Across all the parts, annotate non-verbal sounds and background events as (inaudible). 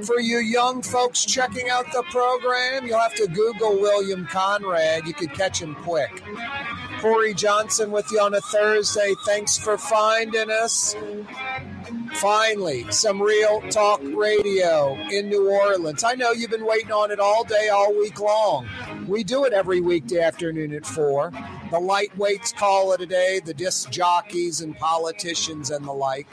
For you young folks checking out the program, you'll have to Google William Conrad. You could catch him quick. Corey Johnson with you on a Thursday. Thanks for finding us. Finally, some real talk radio in New Orleans. I know you've been waiting on it all day, all week long. We do it every weekday afternoon at 4. The lightweights call it a day, the disc jockeys and politicians and the like.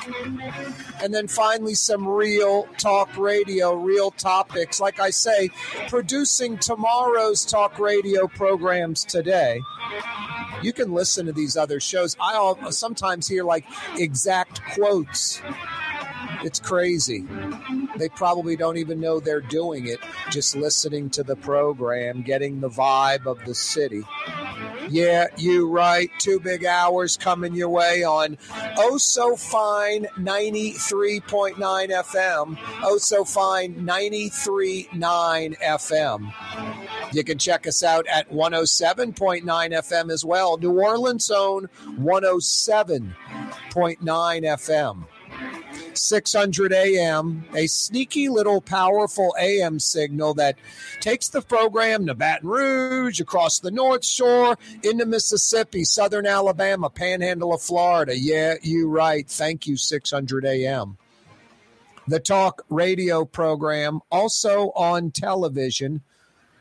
And then finally, some real talk radio, real topics. Like I say, producing tomorrow's talk radio programs today. You can listen to these other shows. I sometimes hear like exact quotes. It's crazy. They probably don't even know they're doing it, just listening to the program, getting the vibe of the city. Yeah, you right. Two big hours coming your way on Oh So Fine 93.9 FM. Oh So Fine 93.9 FM. You can check us out at 107.9 FM as well. New Orleans own 107.9 FM. 600 AM, a sneaky little powerful AM signal that takes the program to Baton Rouge, across the North Shore, into Mississippi, Southern Alabama, Panhandle of Florida. Yeah, you right. Thank you, 600 AM. The talk radio program, also on television,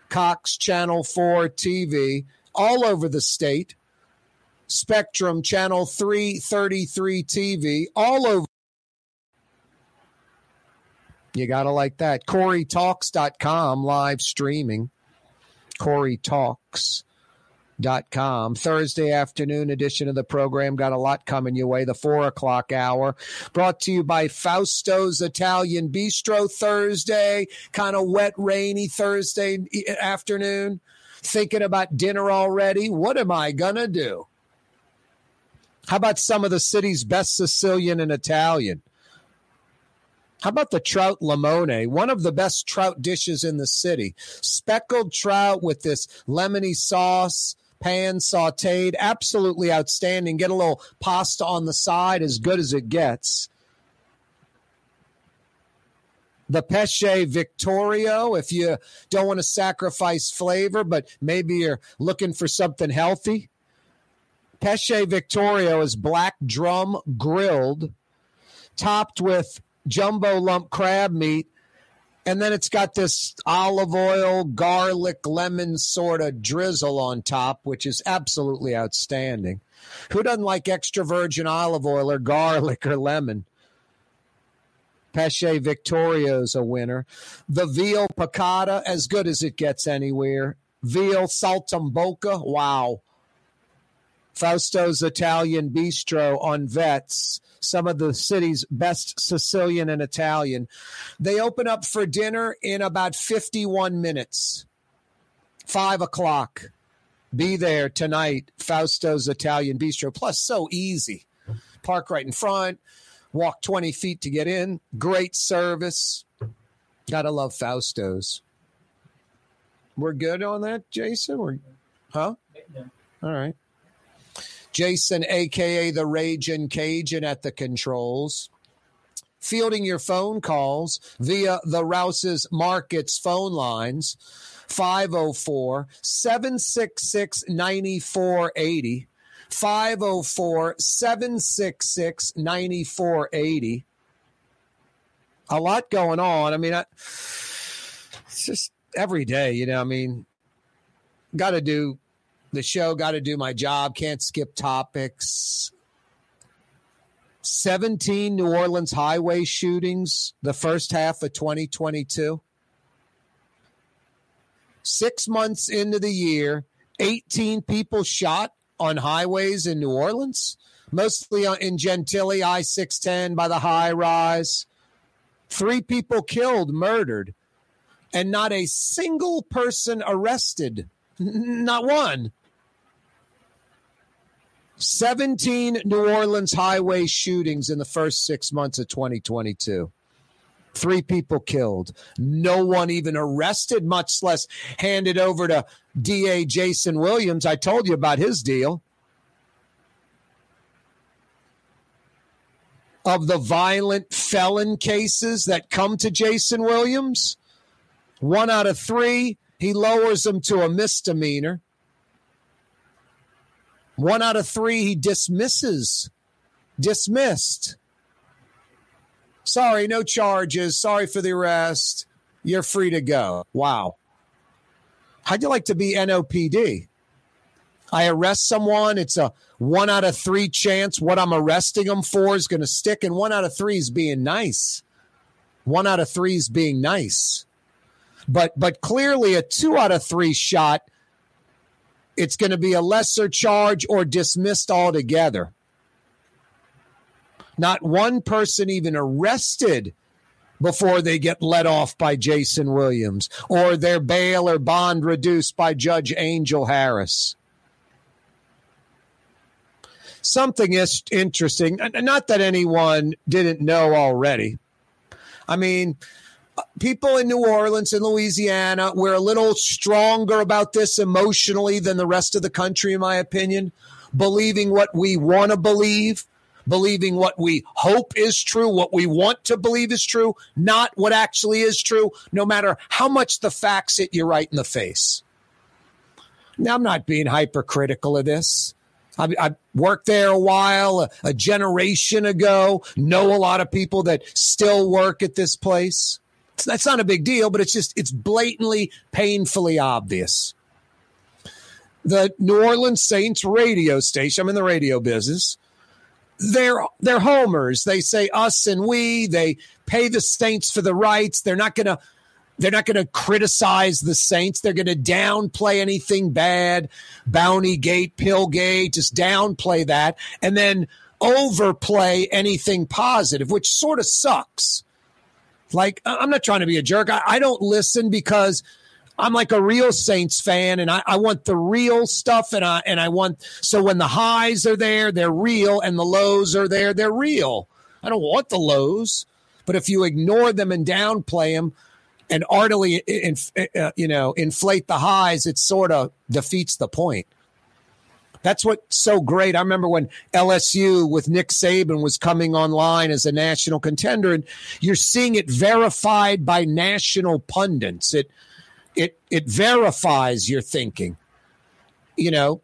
Cox Channel 4 TV, all over the state. Spectrum Channel 333 TV, all over you got to like that. CoreyTalks.com live streaming. CoreyTalks.com. Thursday afternoon edition of the program. Got a lot coming your way. The four o'clock hour. Brought to you by Fausto's Italian Bistro Thursday. Kind of wet, rainy Thursday afternoon. Thinking about dinner already. What am I going to do? How about some of the city's best Sicilian and Italian? How about the trout limone? One of the best trout dishes in the city. Speckled trout with this lemony sauce, pan sauteed, absolutely outstanding. Get a little pasta on the side, as good as it gets. The Pesce Victorio, if you don't want to sacrifice flavor, but maybe you're looking for something healthy. Pesce Victorio is black drum grilled, topped with jumbo lump crab meat. And then it's got this olive oil, garlic, lemon sort of drizzle on top, which is absolutely outstanding. Who doesn't like extra virgin olive oil or garlic or lemon? Pesce Victorio's a winner. The veal piccata, as good as it gets anywhere. Veal saltimbocca, wow. Fausto's Italian Bistro on Vets some of the city's best Sicilian and Italian. They open up for dinner in about 51 minutes. Five o'clock. Be there tonight, Fausto's Italian Bistro. Plus, so easy. Park right in front, walk 20 feet to get in. Great service. Gotta love Fausto's. We're good on that, Jason? We're, huh? All right. Jason, aka the Raging Cajun, at the controls. Fielding your phone calls via the Rouse's Markets phone lines 504 766 9480. 504 766 9480. A lot going on. I mean, I, it's just every day, you know. I mean, got to do the show, got to do my job, can't skip topics. 17 New Orleans highway shootings the first half of 2022. Six months into the year, 18 people shot on highways in New Orleans, mostly in Gentilly, I 610 by the high rise. Three people killed, murdered, and not a single person arrested. Not one. 17 New Orleans highway shootings in the first six months of 2022. Three people killed. No one even arrested, much less handed over to DA Jason Williams. I told you about his deal. of the violent felon cases that come to Jason Williams. One out of three, he lowers them to a misdemeanor. One out of three, he dismisses. Dismissed. Sorry, no charges. Sorry for the arrest. You're free to go. Wow. How'd you like to be NOPD? I arrest someone. It's a one out of three chance what I'm arresting them for is going to stick, and one out of three is being nice. One out of three is being nice. But but clearly a two out of three shot, it's going to be a lesser charge or dismissed altogether. Not one person even arrested before they get let off by Jason Williams or their bail or bond reduced by Judge Angel Harris. Something is interesting, not that anyone didn't know already. I mean, people in New Orleans and Louisiana, we're a little stronger about this emotionally than the rest of the country, in my opinion, believing what we want to believe believing what we hope is true, what we want to believe is true, not what actually is true, no matter how much the facts hit you right in the face. Now, I'm not being hypercritical of this. I, I worked there a while, a, a generation ago, know a lot of people that still work at this place. That's not a big deal, but it's just, it's blatantly, painfully obvious. The New Orleans Saints radio station, I'm in the radio business, they're they're homers. They say us and we. They pay the Saints for the rights. They're not to they're not going to criticize the Saints. They're going to downplay anything bad, Bounty Gate, Pillgate, just downplay that, and then overplay anything positive, which sort of sucks. Like I'm not trying to be a jerk. I, I don't listen because I'm like a real Saints fan, and I, I want the real stuff, and I and I want so when the highs are there, they're real, and the lows are there, they're real. I don't want the lows, but if you ignore them and downplay them, and artily, uh, you know, inflate the highs, it sort of defeats the point. That's what's so great. I remember when LSU with Nick Saban was coming online as a national contender, and you're seeing it verified by national pundits. It it it verifies your thinking. You know,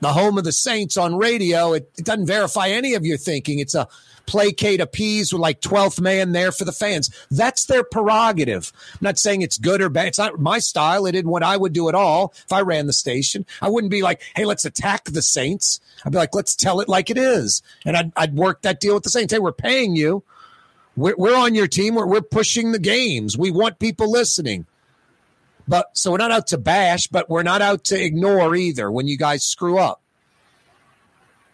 the home of the Saints on radio, it, it doesn't verify any of your thinking. It's a placate, appease with like 12th man there for the fans. That's their prerogative. I'm not saying it's good or bad. It's not my style. It isn't what I would do at all if I ran the station. I wouldn't be like, hey, let's attack the Saints. I'd be like, let's tell it like it is. And I'd, I'd work that deal with the Saints. Hey, we're paying you. We're, we're on your team. We're, we're pushing the games. We want people listening. But so we're not out to bash, but we're not out to ignore either when you guys screw up.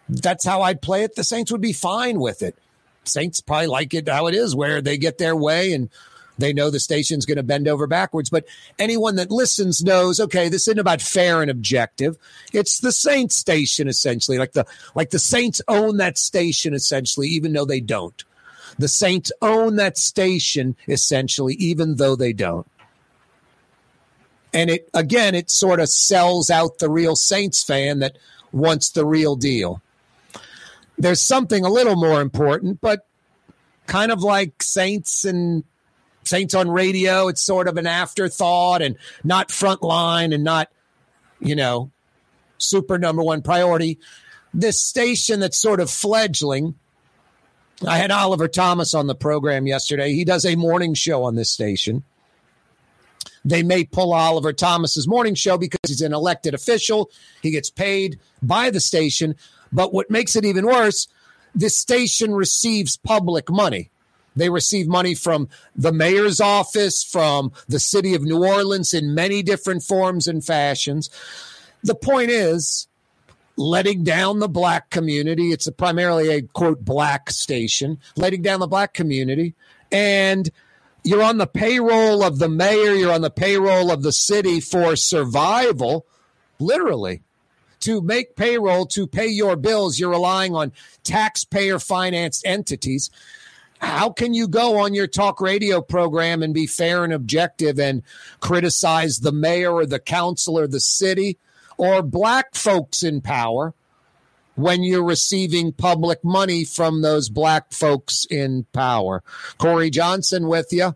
That's how I'd play it. The Saints would be fine with it. Saints probably like it how it is, where they get their way and they know the station's going to bend over backwards. But anyone that listens knows, okay, this isn't about fair and objective. It's the Saints station essentially, like the like the Saints own that station essentially, even though they don't. The Saints own that station essentially, even though they don't. And it again, it sort of sells out the real Saints fan that wants the real deal. There's something a little more important, but kind of like Saints and Saints on radio, it's sort of an afterthought and not frontline and not, you know, super number one priority. This station that's sort of fledgling. I had Oliver Thomas on the program yesterday. He does a morning show on this station. They may pull Oliver Thomas's morning show because he's an elected official. He gets paid by the station. But what makes it even worse, this station receives public money. They receive money from the mayor's office, from the city of New Orleans in many different forms and fashions. The point is, letting down the black community. It's a primarily a quote black station, letting down the black community. And you're on the payroll of the mayor, you're on the payroll of the city for survival, literally. To make payroll, to pay your bills, you're relying on taxpayer financed entities. How can you go on your talk radio program and be fair and objective and criticize the mayor or the council or the city or black folks in power when you're receiving public money from those black folks in power. Corey Johnson with you.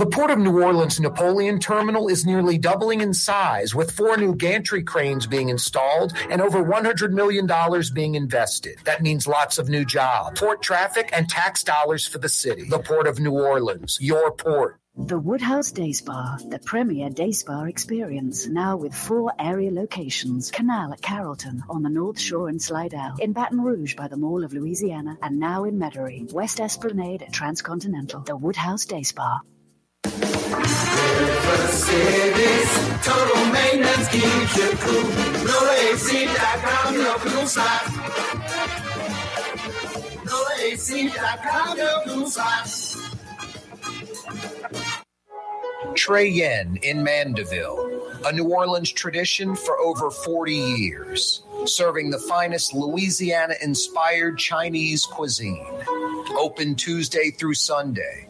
The Port of New Orleans Napoleon Terminal is nearly doubling in size, with four new gantry cranes being installed and over $100 million being invested. That means lots of new jobs, port traffic, and tax dollars for the city. The Port of New Orleans, your port. The Woodhouse Day Spa, the premier day spa experience, now with four area locations. Canal at Carrollton, on the North Shore and Slidell, in Baton Rouge by the Mall of Louisiana, and now in Metairie, West Esplanade at Transcontinental. The Woodhouse Day Spa. Side. Trey Yuen in Mandeville, a New Orleans tradition for over 40 years, serving the finest Louisiana inspired Chinese cuisine. Open Tuesday through Sunday.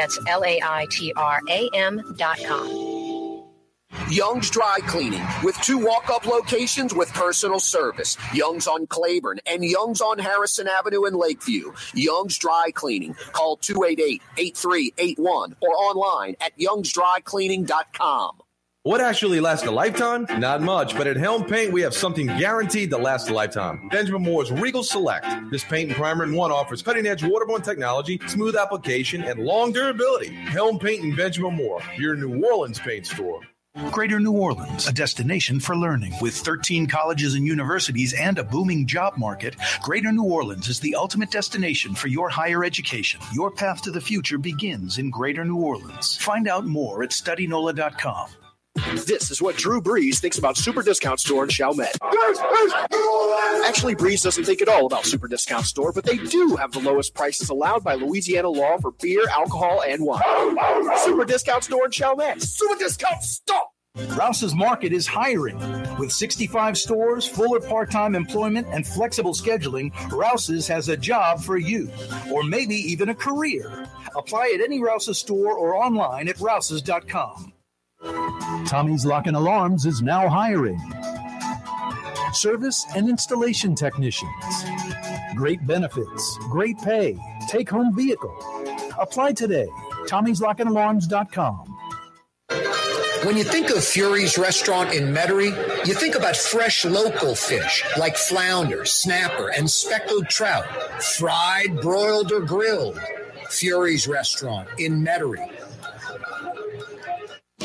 That's L A I T R A M dot com. Young's Dry Cleaning with two walk up locations with personal service. Young's on Claiborne and Young's on Harrison Avenue in Lakeview. Young's Dry Cleaning. Call 288 8381 or online at youngsdrycleaning.com. What actually lasts a lifetime? Not much, but at Helm Paint, we have something guaranteed to last a lifetime. Benjamin Moore's Regal Select. This paint and primer in one offers cutting edge waterborne technology, smooth application, and long durability. Helm Paint and Benjamin Moore, your New Orleans paint store. Greater New Orleans, a destination for learning. With 13 colleges and universities and a booming job market, Greater New Orleans is the ultimate destination for your higher education. Your path to the future begins in Greater New Orleans. Find out more at studynola.com. This is what Drew Brees thinks about Super Discount Store in Chalmette. Actually, Brees doesn't think at all about Super Discount Store, but they do have the lowest prices allowed by Louisiana law for beer, alcohol, and wine. Super Discount Store in Chalmette. Super Discount Store! Rouse's Market is hiring. With 65 stores, fuller part time employment, and flexible scheduling, Rouse's has a job for you, or maybe even a career. Apply at any Rouse's store or online at rouses.com. Tommy's Lock and Alarms is now hiring service and installation technicians. Great benefits, great pay, take home vehicle. Apply today. Tommy'sLockandAlarms.com. When you think of Fury's restaurant in Metairie, you think about fresh local fish like flounder, snapper, and speckled trout, fried, broiled, or grilled. Fury's restaurant in Metairie.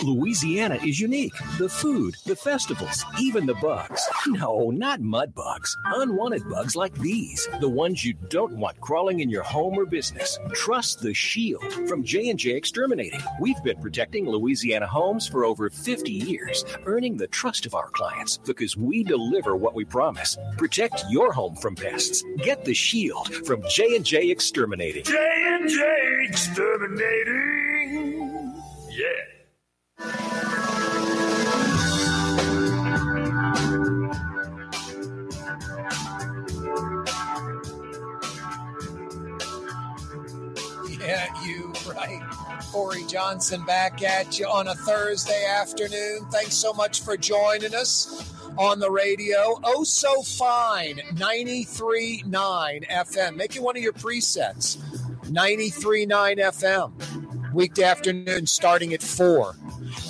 Louisiana is unique. The food, the festivals, even the bugs. No, not mud bugs. Unwanted bugs like these, the ones you don't want crawling in your home or business. Trust the Shield from J&J Exterminating. We've been protecting Louisiana homes for over 50 years, earning the trust of our clients because we deliver what we promise. Protect your home from pests. Get the Shield from J&J Exterminating. J&J Exterminating. Yeah. Johnson back at you on a Thursday afternoon. Thanks so much for joining us on the radio. Oh, so fine. 93.9 FM. Make it one of your presets. 93.9 FM. Weekday afternoon starting at 4.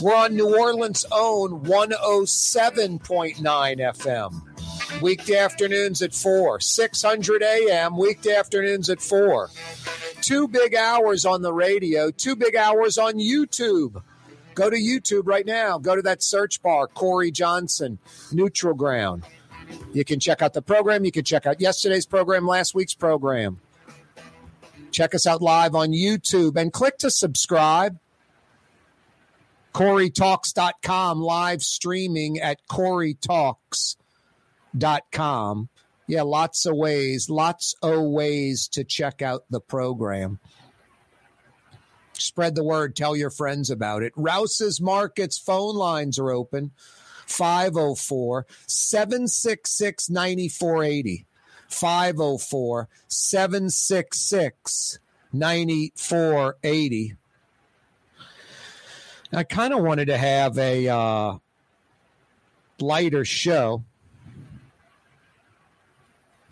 We're on New Orleans' own 107.9 FM. Weekday afternoons at 4, 600 a.m., weekday afternoons at 4. Two big hours on the radio, two big hours on YouTube. Go to YouTube right now. Go to that search bar, Corey Johnson, Neutral Ground. You can check out the program. You can check out yesterday's program, last week's program. Check us out live on YouTube and click to subscribe. CoreyTalks.com live streaming at CoreyTalks.com. Yeah, lots of ways, lots of ways to check out the program. Spread the word, tell your friends about it. Rouse's Markets phone lines are open 504 766 9480. 504 766 9480. I kind of wanted to have a uh, lighter show.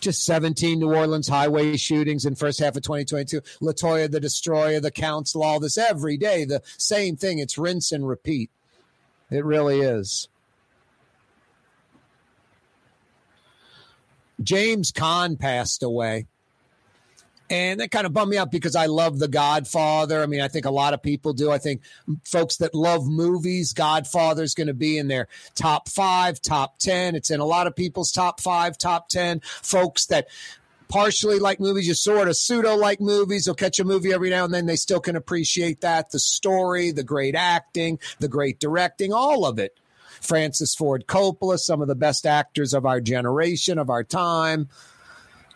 Just 17 New Orleans highway shootings in first half of 2022. Latoya the Destroyer, the Council, all this every day. The same thing. It's rinse and repeat. It really is. James Caan passed away. And that kind of bummed me out because I love The Godfather. I mean, I think a lot of people do. I think folks that love movies, Godfather is going to be in their top five, top 10. It's in a lot of people's top five, top 10. Folks that partially like movies, you sort of pseudo like movies. They'll catch a movie every now and then. They still can appreciate that. The story, the great acting, the great directing, all of it. Francis Ford Coppola, some of the best actors of our generation, of our time.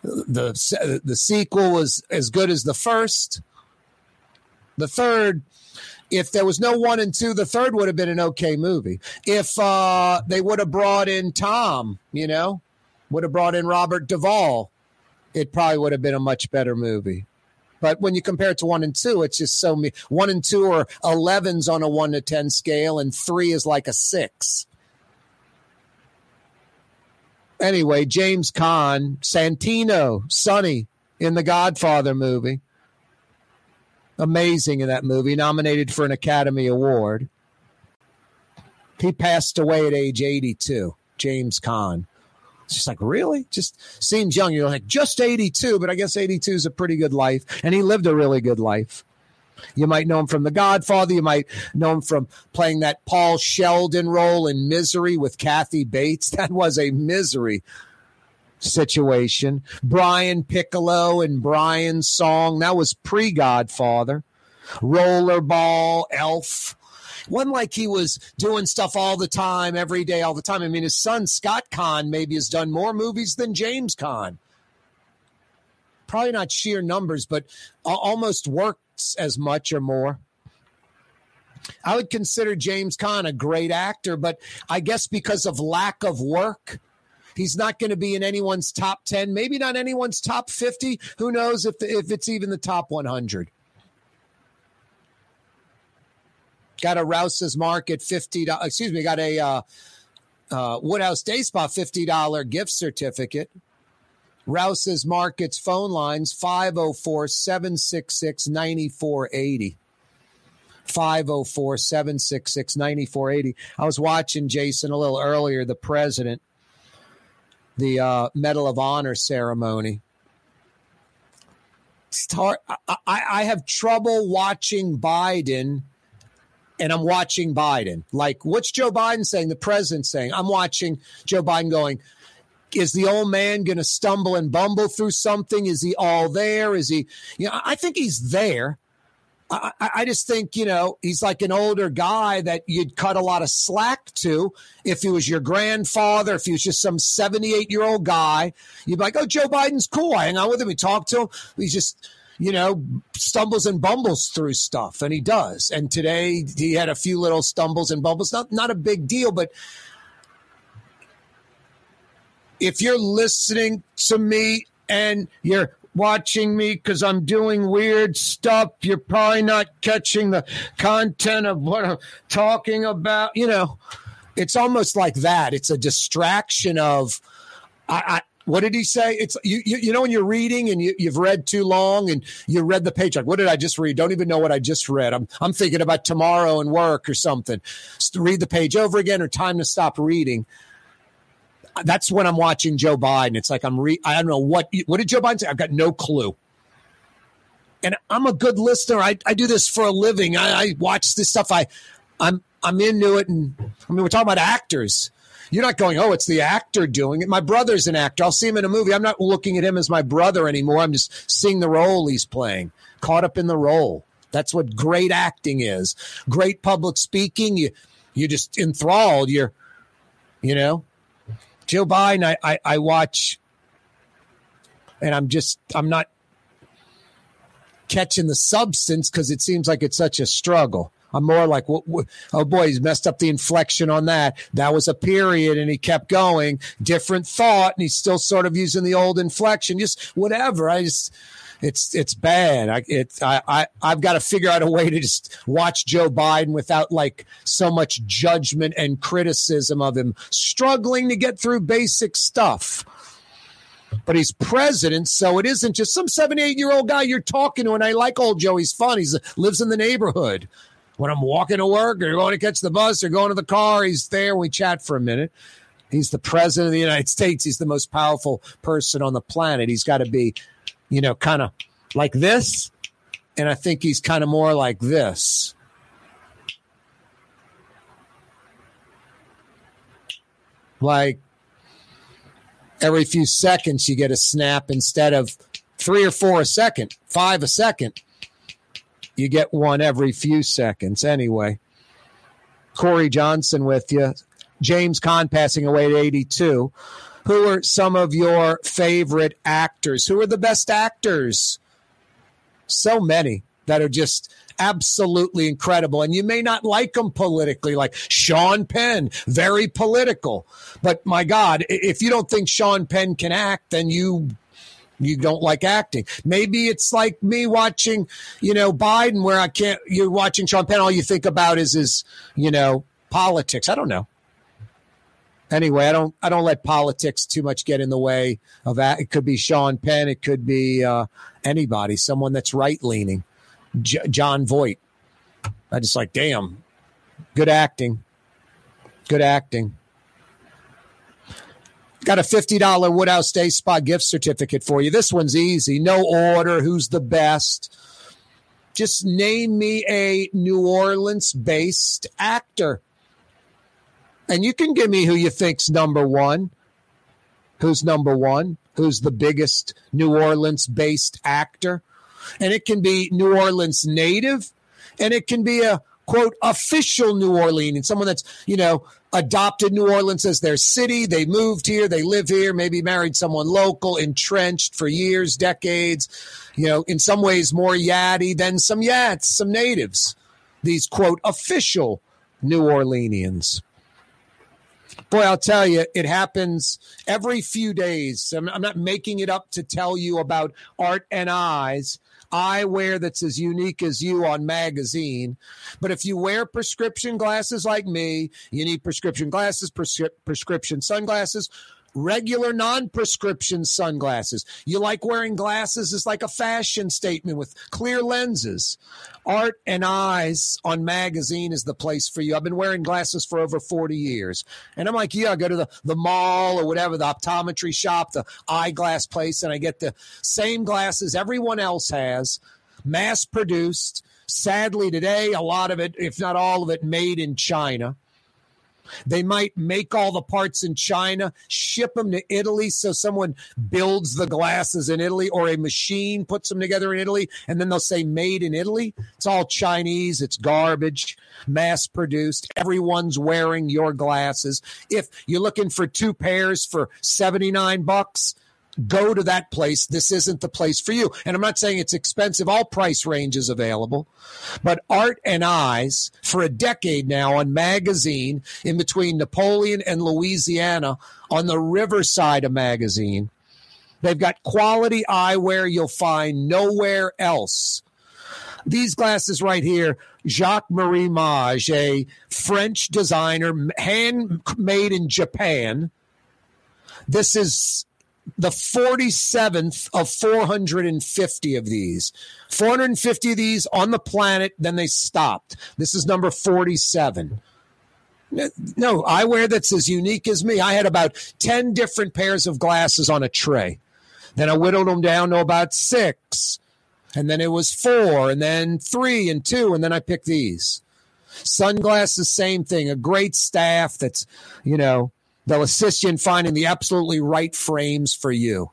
The, the sequel was as good as the first. The third, if there was no one and two, the third would have been an okay movie. If uh, they would have brought in Tom, you know, would have brought in Robert Duvall, it probably would have been a much better movie. But when you compare it to one and two, it's just so me. One and two are 11s on a one to 10 scale, and three is like a six. Anyway, James Caan, Santino, Sonny in the Godfather movie. Amazing in that movie, nominated for an Academy Award. He passed away at age 82, James Caan. It's just like, really? Just seems young. You're like, just 82, but I guess 82 is a pretty good life. And he lived a really good life. You might know him from The Godfather. You might know him from playing that Paul Sheldon role in Misery with Kathy Bates. (laughs) That was a misery situation. Brian Piccolo and Brian's song. That was pre Godfather. Rollerball, Elf wasn't like he was doing stuff all the time, every day, all the time. I mean, his son Scott Caan maybe has done more movies than James Caan. Probably not sheer numbers, but almost works as much or more. I would consider James Caan a great actor, but I guess because of lack of work, he's not going to be in anyone's top 10, maybe not anyone's top 50. Who knows if, if it's even the top 100. Got a Rouse's Market fifty dollars. Excuse me. Got a uh, uh, Woodhouse Day Spa fifty dollar gift certificate. Rouse's Markets phone lines 504 766 9480. 504 766 9480. I was watching Jason a little earlier, the president, the uh, Medal of Honor ceremony. Start, I, I have trouble watching Biden and I'm watching Biden. Like, what's Joe Biden saying? The president saying, I'm watching Joe Biden going, is the old man going to stumble and bumble through something? Is he all there? Is he, you know, I think he's there. I, I, just think, you know, he's like an older guy that you'd cut a lot of slack to if he was your grandfather, if he was just some 78 year old guy. You'd be like, oh, Joe Biden's cool. I hang out with him. We talk to him. He's just, you know, stumbles and bumbles through stuff, and he does. And today he had a few little stumbles and bumbles. Not not a big deal, but if you're listening to me and you're watching me because I'm doing weird stuff, you're probably not catching the content of what I'm talking about. You know, it's almost like that. It's a distraction of. I, what did he say? It's you, you, you know when you're reading and you, you've read too long and you read the page like what did I just read? Don't even know what I just read. I'm I'm thinking about tomorrow and work or something. read the page over again or time to stop reading. That's when I'm watching Joe Biden. It's like I'm re. I don't know what what did Joe Biden say. I've got no clue. And I'm a good listener. I, I do this for a living. I, I watch this stuff. I I'm I'm into it. And I mean, we're talking about actors. You're not going, oh, it's the actor doing it. My brother's an actor. I'll see him in a movie. I'm not looking at him as my brother anymore. I'm just seeing the role he's playing, caught up in the role. That's what great acting is. Great public speaking. You you're just enthralled. You're, you know, Joe Biden. I I, I watch, and I'm just I'm not catching the substance because it seems like it's such a struggle. I'm more like, what, what, oh boy, he's messed up the inflection on that. That was a period, and he kept going. Different thought, and he's still sort of using the old inflection. Just whatever. I just, it's it's bad. I it I, I I've got to figure out a way to just watch Joe Biden without like so much judgment and criticism of him struggling to get through basic stuff but he's president, so it isn't just some 78 year old guy you're talking to. And I like old Joe. He's fun. He lives in the neighborhood when I'm walking to work or going to catch the bus or going to the car, he's there. We chat for a minute. He's the president of the United (laughs) States. He's the most powerful person on the planet. He's got to be, you know, kind of like this. And I think he's kind of more like this. Like every few seconds, you get a snap instead of three or four a second, five a second you get one every few seconds anyway. Corey Johnson with you. James Caan passing away at 82. Who are some of your favorite actors? Who are the best actors? So many that are just absolutely incredible. And you may not like them politically, like Sean Penn, very political. But my God, if you don't think Sean Penn can act, then you you don't like acting. Maybe it's like me watching, you know, Biden, where I can't. You're watching Sean Penn. All you think about is his, you know, politics. I don't know. Anyway, I don't. I don't let politics too much get in the way of that. It could be Sean Penn. It could be uh, anybody. Someone that's right leaning. J- Jon Voight. I just like, damn, good acting. Good acting. Got a $50 Woodhouse Day Spa gift certificate for you. This one's easy. No order. Who's the best? Just name me a New Orleans based actor. And you can give me who you think's number one. Who's number one? Who's the biggest New Orleans based actor? And it can be New Orleans native, and it can be a quote official New Orleans, someone that's, you know, adopted New Orleans as their city. They moved here, they live here, maybe married someone local, entrenched for years, decades, you know, in some ways more yaddy than some yats, some natives. These quote official New Orleanians. Boy, I'll tell you, it happens every few days. I'm, I'm not making it up to tell you about art and eyes eyewear that's as unique as you on magazine. But if you wear prescription glasses like me, you need prescription glasses, prescri- prescription sunglasses, regular non-prescription sunglasses. You like wearing glasses is like a fashion statement with clear lenses. Art and Eyes on magazine is the place for you. I've been wearing glasses for over 40 years. And I'm like, yeah, I go to the, the mall or whatever, the optometry shop, the eyeglass place, and I get the same glasses everyone else has, mass produced. Sadly, today, a lot of it, if not all of it, made in China. They might make all the parts in China, ship them to Italy so someone builds the glasses in Italy or a machine puts them together in Italy and then they'll say made in Italy. It's all Chinese, it's garbage, mass produced. Everyone's wearing your glasses. If you're looking for two pairs for 79 bucks, go to that place. This isn't the place for you. And I'm not saying it's expensive. All price range is available. But Art and Eyes, for a decade now on magazine in between Napoleon and Louisiana on the riverside of magazine. They've got quality eyewear you'll find nowhere else. These glasses right here, Jacques Marie Mage, a French designer, handmade in Japan. This is the 47th of 450 of these. 450 of these on the planet, then they stopped. This is number 47. No, eyewear that's as unique as me. I had about 10 different pairs of glasses on a tray. Then I whittled them down to about six. And then it was four, and then three, and two, and then I picked these. Sunglasses, same thing. A great staff that's, you know, they'll assist you in finding the absolutely right frames for you.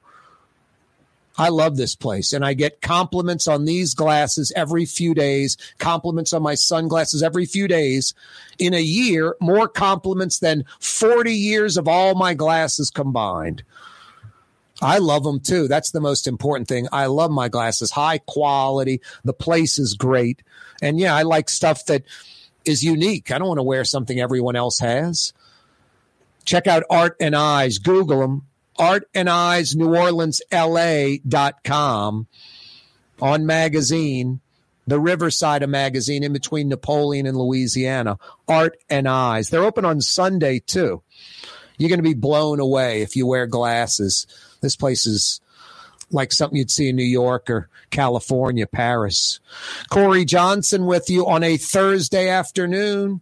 I love this place and I get compliments on these glasses every few days, compliments on my sunglasses every few days. In a year, more compliments than 40 years of all my glasses combined. I love them too. That's the most important thing. I love my glasses, high quality. The place is great. And yeah, I like stuff that is unique. I don't want to wear something everyone else has. Check out Art and Eyes. Google them. Art and Eyes New Orleans LA.com on magazine, the Riverside of magazine in between Napoleon and Louisiana. Art and Eyes. They're open on Sunday too. You're going to be blown away if you wear glasses. This place is like something you'd see in New York or California, Paris. Corey Johnson with you on a Thursday afternoon.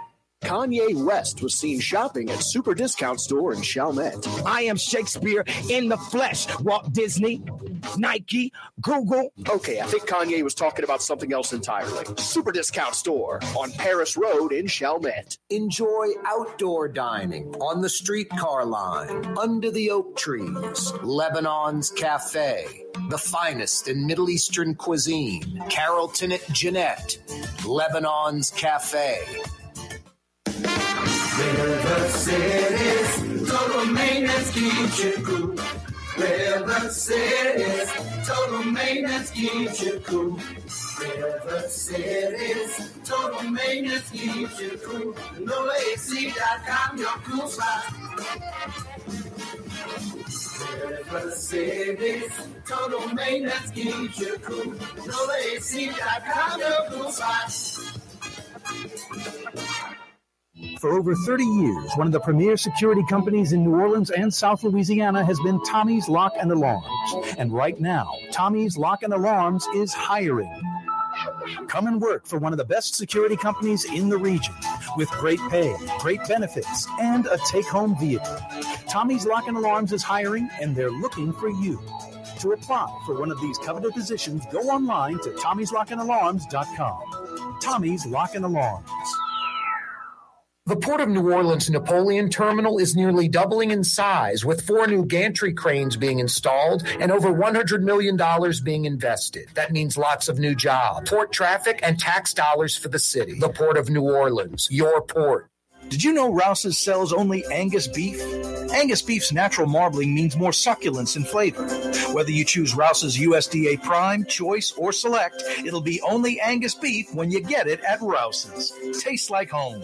Kanye West was seen shopping at Super Discount Store in Chalmette. I am Shakespeare in the flesh. Walt Disney, Nike, Google. Okay, I think Kanye was talking about something else entirely. Super Discount Store on Paris Road in Chalmette. Enjoy outdoor dining on the streetcar line, under the oak trees, Lebanon's Cafe, the finest in Middle Eastern cuisine, Carrollton at Jeanette, Lebanon's Cafe. River City's total maintenance keeps you cool. River City's total maintenance keeps you cool. River City's total maintenance keeps you cool. NoAC.com, your cool spot. River City's total maintenance keeps you cool. NoAC.com, your cool spot. For over 30 years, one of the premier security companies in New Orleans and South Louisiana has been Tommy's Lock and Alarms. And right now, Tommy's Lock and Alarms is hiring. Come and work for one of the best security companies in the region with great pay, great benefits, and a take home vehicle. Tommy's Lock and Alarms is hiring and they're looking for you. To apply for one of these coveted positions, go online to tommy'slockandalarms.com. Tommy's Lock and Alarms. The Port of New Orleans Napoleon Terminal is nearly doubling in size, with four new gantry cranes being installed and over $100 million being invested. That means lots of new jobs, port traffic, and tax dollars for the city. The Port of New Orleans, your port. Did you know Rouse's sells only Angus beef? Angus beef's natural marbling means more succulence and flavor. Whether you choose Rouse's USDA Prime, Choice, or Select, it'll be only Angus beef when you get it at Rouse's. Tastes like home.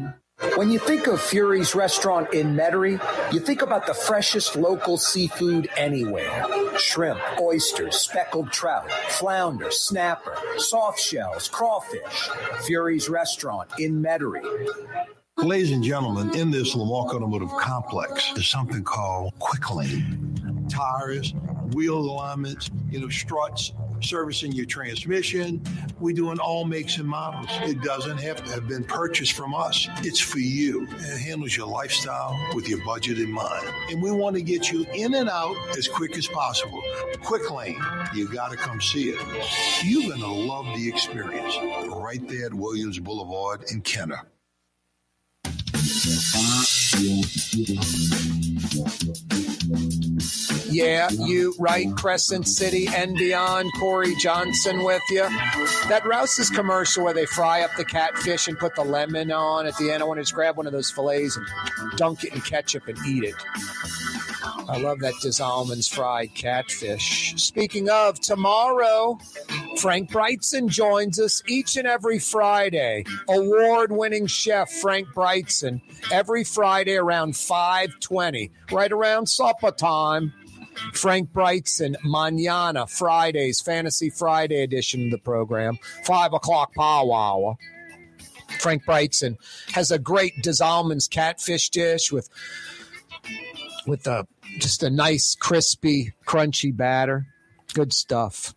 When you think of Fury's restaurant in Metairie, you think about the freshest local seafood anywhere. Shrimp, oysters, speckled trout, flounder, snapper, soft shells, crawfish. Fury's restaurant in Metairie. Ladies and gentlemen, in this Lamarque Automotive Complex is something called Quick Lane. Tires, wheel alignments, you know, struts, servicing your transmission. We do in all makes and models. It doesn't have to have been purchased from us. It's for you. It handles your lifestyle with your budget in mind. And we want to get you in and out as quick as possible. Quick Lane, you got to come see it. You're going to love the experience right there at Williams Boulevard in Kenner. Yeah, you right, Crescent City and beyond. Corey Johnson with you. That Rouse's commercial where they fry up the catfish and put the lemon on at the end. I want to just grab one of those fillets and dunk it in ketchup and eat it. I love that Almonds fried catfish. Speaking of tomorrow, Frank Brigtsen joins us each and every Friday. Award-winning chef Frank Brigtsen every Friday around 5:20, right around supper time. Frank Brigtsen, Manana, Fridays, Fantasy Friday edition of the program, 5 o'clock power hour. Frank Brigtsen has a great Almonds catfish dish with with a just a nice, crispy, crunchy batter. Good stuff.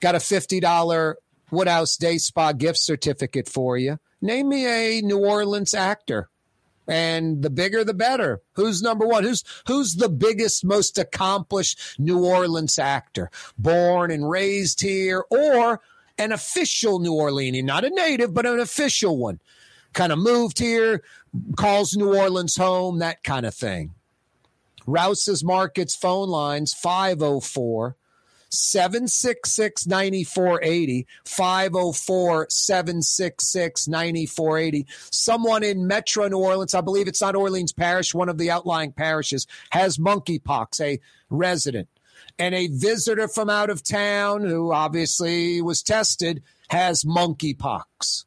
Got a $50 Woodhouse Day Spa gift certificate for you. Name me a New Orleans actor. And the bigger the better. Who's number one? Who's who's the biggest, most accomplished New Orleans actor? Born and raised here, or an official New Orleanian, not a native, but an official one. Kind of moved here, calls New Orleans home, that kind of thing. Rouse's Markets phone lines 504 766 9480. 504 766 9480. Someone in Metro New Orleans, I believe it's not Orleans Parish, one of the outlying parishes, has monkeypox, a resident. And a visitor from out of town who obviously was tested has monkeypox.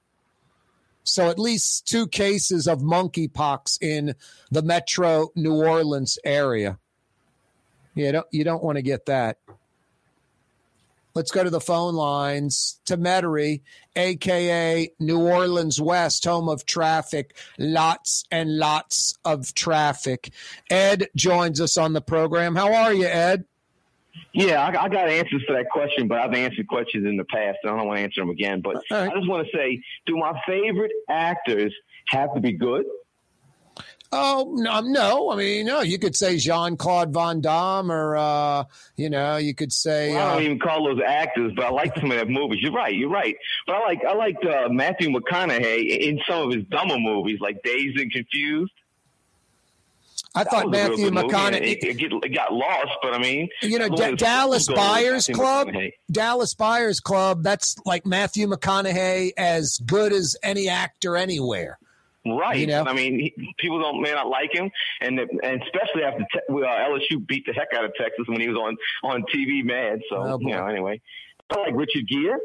So at least two cases of monkeypox in the Metro New Orleans area. You don't you don't want to get that. Let's go to the phone lines to Metairie, aka New Orleans West, home of traffic. Lots and lots of traffic. Ed joins us on the program. How are you, Ed? Yeah, I, I, got answers to that question, but I've answered questions in the past. and I don't want to answer them again. But right. I just want to say, do my favorite actors have to be good? Oh no, um, no! I mean, no. You could say Jean Claude Van Damme, or uh, you know, you could say. Well, I don't uh, even call those actors, but I like some of their movies. You're right. You're right. But I like I liked uh, Matthew McConaughey in some of his dumber movies, like Dazed and Confused. I thought Matthew McConaughey it, it, it, got lost, but I mean, you know, D- Dallas Buyers Club, Dallas Buyers Club. That's like Matthew McConaughey as good as any actor anywhere. Right. You know? I mean, he, people don't may not like him, and and especially after te- uh, LSU beat the heck out of Texas when he was on on TV, mad. So oh, you know, anyway, I like Richard Gere.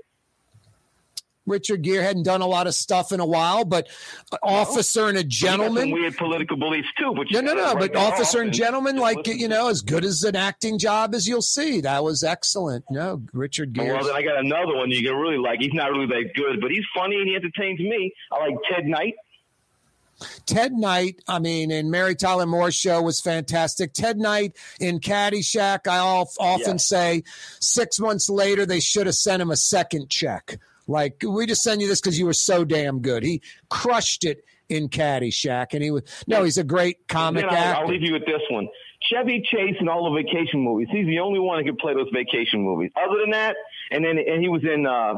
Richard Gere hadn't done a lot of stuff in a while, but officer and a gentleman. weird political beliefs too, but no, no, no. But officer and gentleman, like you know, as good as an acting job as you'll see. That was excellent. No, Richard Gere. Well, then I got another one you can really like. He's not really that good, but he's funny and he entertains me. I like Ted Knight. Ted Knight, I mean, in Mary Tyler Moore's show was fantastic. Ted Knight in Caddyshack, I often yeah. say six months later, they should have sent him a second check. Like, we just send you this because you were so damn good. He crushed it in Caddyshack, and he was no, he's a great comic I'll, actor. I'll leave you with this one. Chevy Chase in all the vacation movies. He's the only one that could play those vacation movies. Other than that, and then and he was in uh,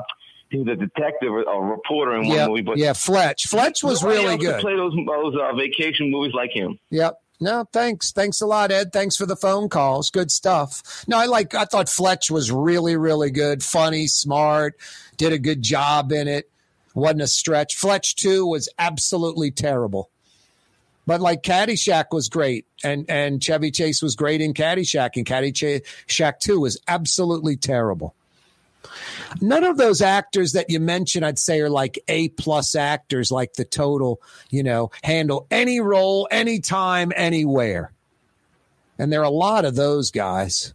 he was a detective or a reporter in one yep. movie. But yeah, Fletch. Fletch was really good. Play those those uh, vacation movies like him. Yep. No, thanks. Thanks a lot, Ed. Thanks for the phone calls. Good stuff. No, I like. I thought Fletch was really, really good. Funny, smart. Did a good job in it. Wasn't a stretch. Fletch too was absolutely terrible. But like Caddyshack was great, and and Chevy Chase was great in Caddyshack, and Caddyshack two was absolutely terrible. None of those actors that you mentioned, I'd say, are like A plus actors, like the total, you know, handle any role, anytime, anywhere. And there are a lot of those guys.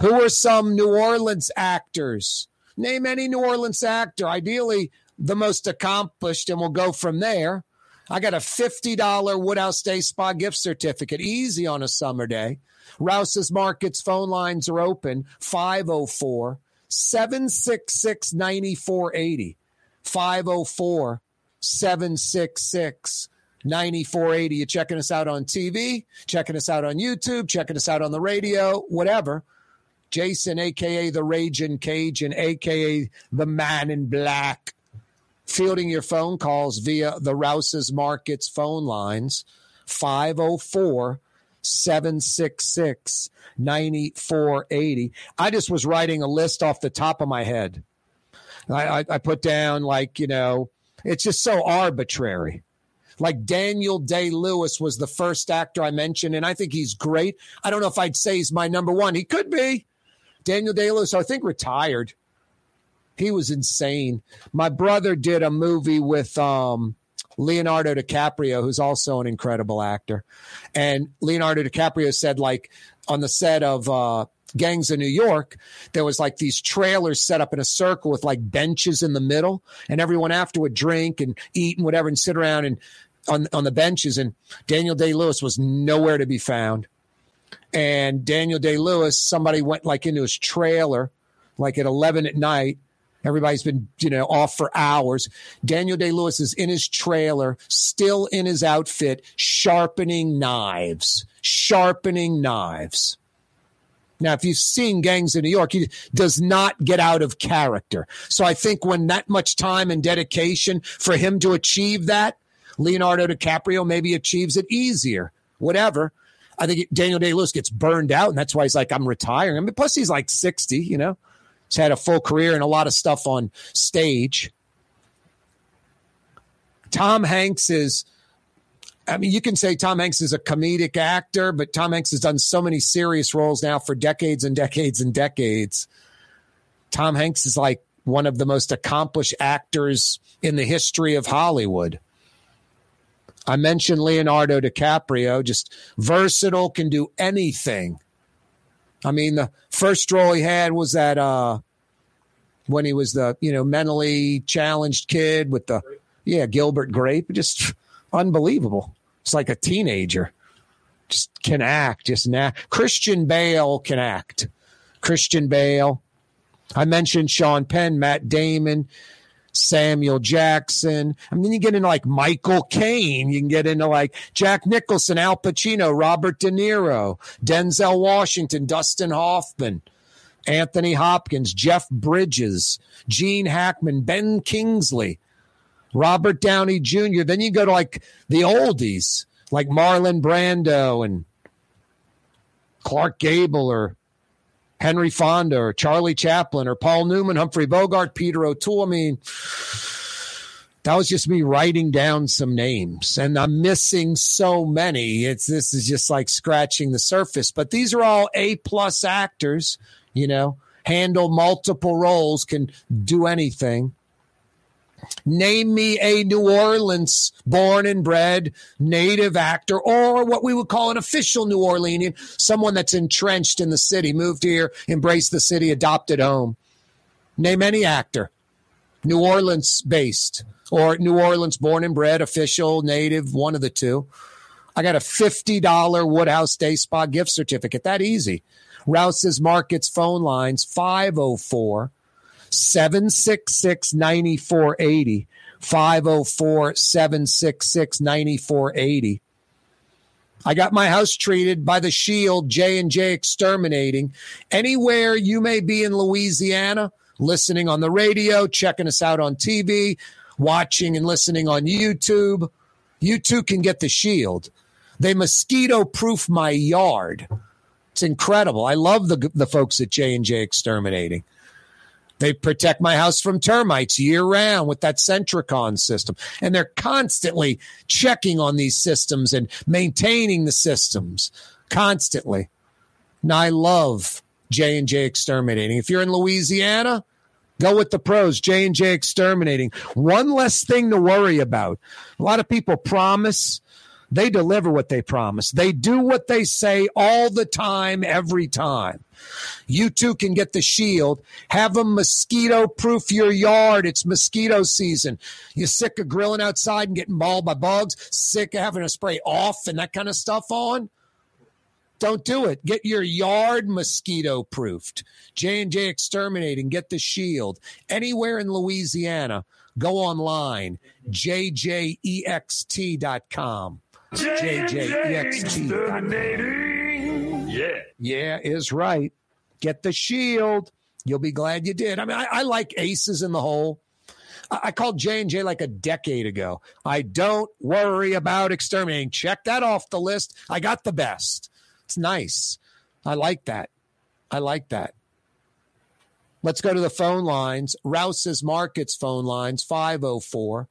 Who are some New Orleans actors? Name any New Orleans actor, ideally the most accomplished, and we'll go from there. I got a $50 Woodhouse Day Spa gift certificate, easy on a summer day. Rouse's Markets phone lines are open 504 766 9480. 504 766 9480. You're checking us out on TV, checking us out on YouTube, checking us out on the radio, whatever. Jason, aka the Raging Cajun, aka the Man in Black, fielding your phone calls via the Rouse's Markets phone lines 504 766 9480. I just was writing a list off the top of my head. I, I, I put down, like, you know, it's just so arbitrary. Like Daniel Day Lewis was the first actor I mentioned, and I think he's great. I don't know if I'd say he's my number one. He could be. Daniel Day Lewis, I think, retired. He was insane. My brother did a movie with um, Leonardo DiCaprio, who's also an incredible actor. And Leonardo DiCaprio said, like, on the set of uh, Gangs of New York, there was like these trailers set up in a circle with like benches in the middle, and everyone after would drink and eat and whatever and sit around and on on the benches. And Daniel Day Lewis was nowhere to be found. And Daniel Day Lewis, somebody went like into his trailer, like at eleven at night. Everybody's been, you know, off for hours. Daniel Day Lewis is in his trailer, still in his outfit, sharpening knives, sharpening knives. Now, if you've seen Gangs of New York, he does not get out of character. So I think when that much time and dedication for him to achieve that, Leonardo DiCaprio maybe achieves it easier. Whatever. I think Daniel Day Lewis gets burned out, and that's why he's like, I'm retiring. I mean, plus he's like 60, you know. He's had a full career and a lot of stuff on stage. Tom Hanks is, I mean, you can say Tom Hanks is a comedic actor, but Tom Hanks has done so many serious roles now for decades and decades and decades. Tom Hanks is like one of the most accomplished actors in the history of Hollywood. I mentioned Leonardo DiCaprio, just versatile, can do anything. I mean, the first role he had was that uh, when he was the you know mentally challenged kid with the yeah Gilbert Grape, just unbelievable. It's like a teenager, just can act, just na- Christian Bale can act. Christian Bale. I mentioned Sean Penn, Matt Damon, Samuel Jackson. I mean, you get into like Michael Caine. You can get into like Jack Nicholson, Al Pacino, Robert De Niro, Denzel Washington, Dustin Hoffman, Anthony Hopkins, Jeff Bridges, Gene Hackman, Ben Kingsley, Robert Downey Jr. Then you go to like the oldies, like Marlon Brando and Clark Gable or Henry Fonda or Charlie Chaplin or Paul Newman, Humphrey Bogart, Peter O'Toole. I mean, that was just me writing down some names and I'm missing so many. It's this is just like scratching the surface, but these are all A plus actors, you know, handle multiple roles, can do anything. Name me a New Orleans born and bred native actor or what we would call an official New Orleanian, someone that's entrenched in the city, moved here, embraced the city, adopted home. Name any actor, New Orleans based or New Orleans born and bred, official, native, one of the two. I got a $50 Woodhouse Day Spa gift certificate. That easy. Rouse's Markets phone lines 504 766 9480. 504 766 9480. I got my house treated by the Shield J and J Exterminating. Anywhere you may be in Louisiana, listening on the radio, checking us out on TV, watching and listening on YouTube, you too can get the Shield. They mosquito proof my yard. It's incredible. I love the the folks at J and J Exterminating. They protect my house from termites year round with that Sentricon system. And they're constantly checking on these systems and maintaining the systems constantly. Now, I love J and J Exterminating. If you're in Louisiana, go with the pros. J and J Exterminating. One less thing to worry about. A lot of people promise. They deliver what they promise. They do what they say all the time, every time. You too can get the shield. Have them mosquito proof your yard. It's mosquito season. You're sick of grilling outside and getting mauled by bugs, sick of having to spray off and that kind of stuff on. Don't do it. Get your yard mosquito proofed. J and J Exterminating. Get the shield anywhere in Louisiana. Go online. JJEXT.com. JJEXT. Yeah. Yeah, is right. Get the shield. You'll be glad you did. I mean, I, I like aces in the hole. I, I called J and J like a decade ago. I don't worry about exterminating. Check that off the list. I got the best. It's nice. I like that. I like that. Let's go to the phone lines. Rouse's Markets phone lines 504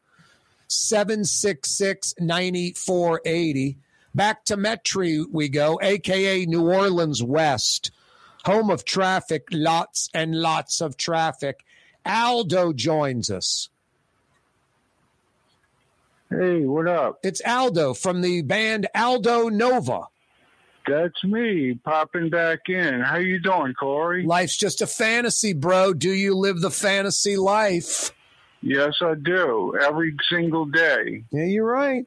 766 9480. Back to Metairie we go, aka New Orleans West, home of traffic, lots and lots of traffic. Aldo joins us. Hey, what up? It's Aldo from the band Aldo Nova. That's me popping back in. How you doing, Corey? Life's just a fantasy, bro. Do you live the fantasy life? Yes, I do. Every single day. Yeah, you're right.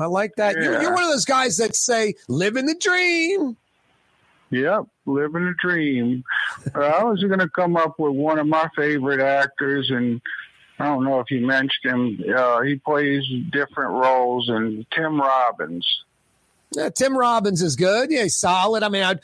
I like that. You're, you're one of those guys that say, living the dream. Yep, living a dream. Uh, I was going to come up with one of my favorite actors, and I don't know if you mentioned him. Uh, he plays different roles, and Tim Robbins. Yeah, Tim Robbins is good. Yeah, he's solid. I mean, I'd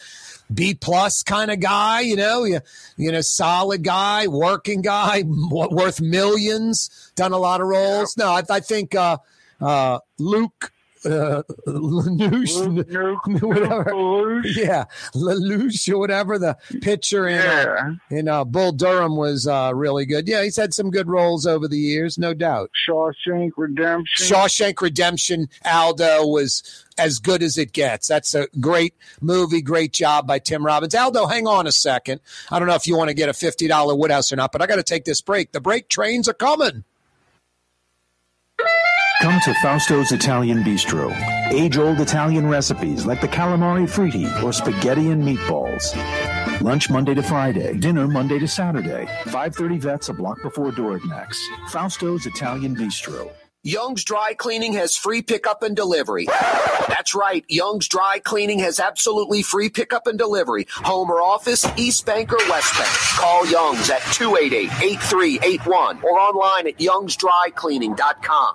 B plus kind of guy. You know, you you know, solid guy, working guy, (laughs) w- worth millions. Done a lot of roles. No, I, I think uh, uh, Luke. Uh, LaLoosh, whatever. Yeah, LaLoosh or whatever the pitcher in uh, in uh, Bull Durham was uh, really good. Yeah, he's had some good roles over the years, no doubt. Shawshank Redemption. Shawshank Redemption. Aldo was as good as it gets. That's a great movie. Great job by Tim Robbins. Aldo, hang on a second. I don't know if you want to get a fifty dollar Woodhouse or not, but I got to take this break. The break trains are coming. Come to Fausto's Italian Bistro. Age old Italian recipes like the calamari fritti or spaghetti and meatballs. Lunch Monday to Friday, dinner Monday to Saturday. 530 vets a block before Dorignac's. Fausto's Italian Bistro. Young's Dry Cleaning has free pickup and delivery. That's right. Young's Dry Cleaning has absolutely free pickup and delivery. Home or office, East Bank or West Bank. Call Young's at 288-8381 or online at youngsdrycleaning.com.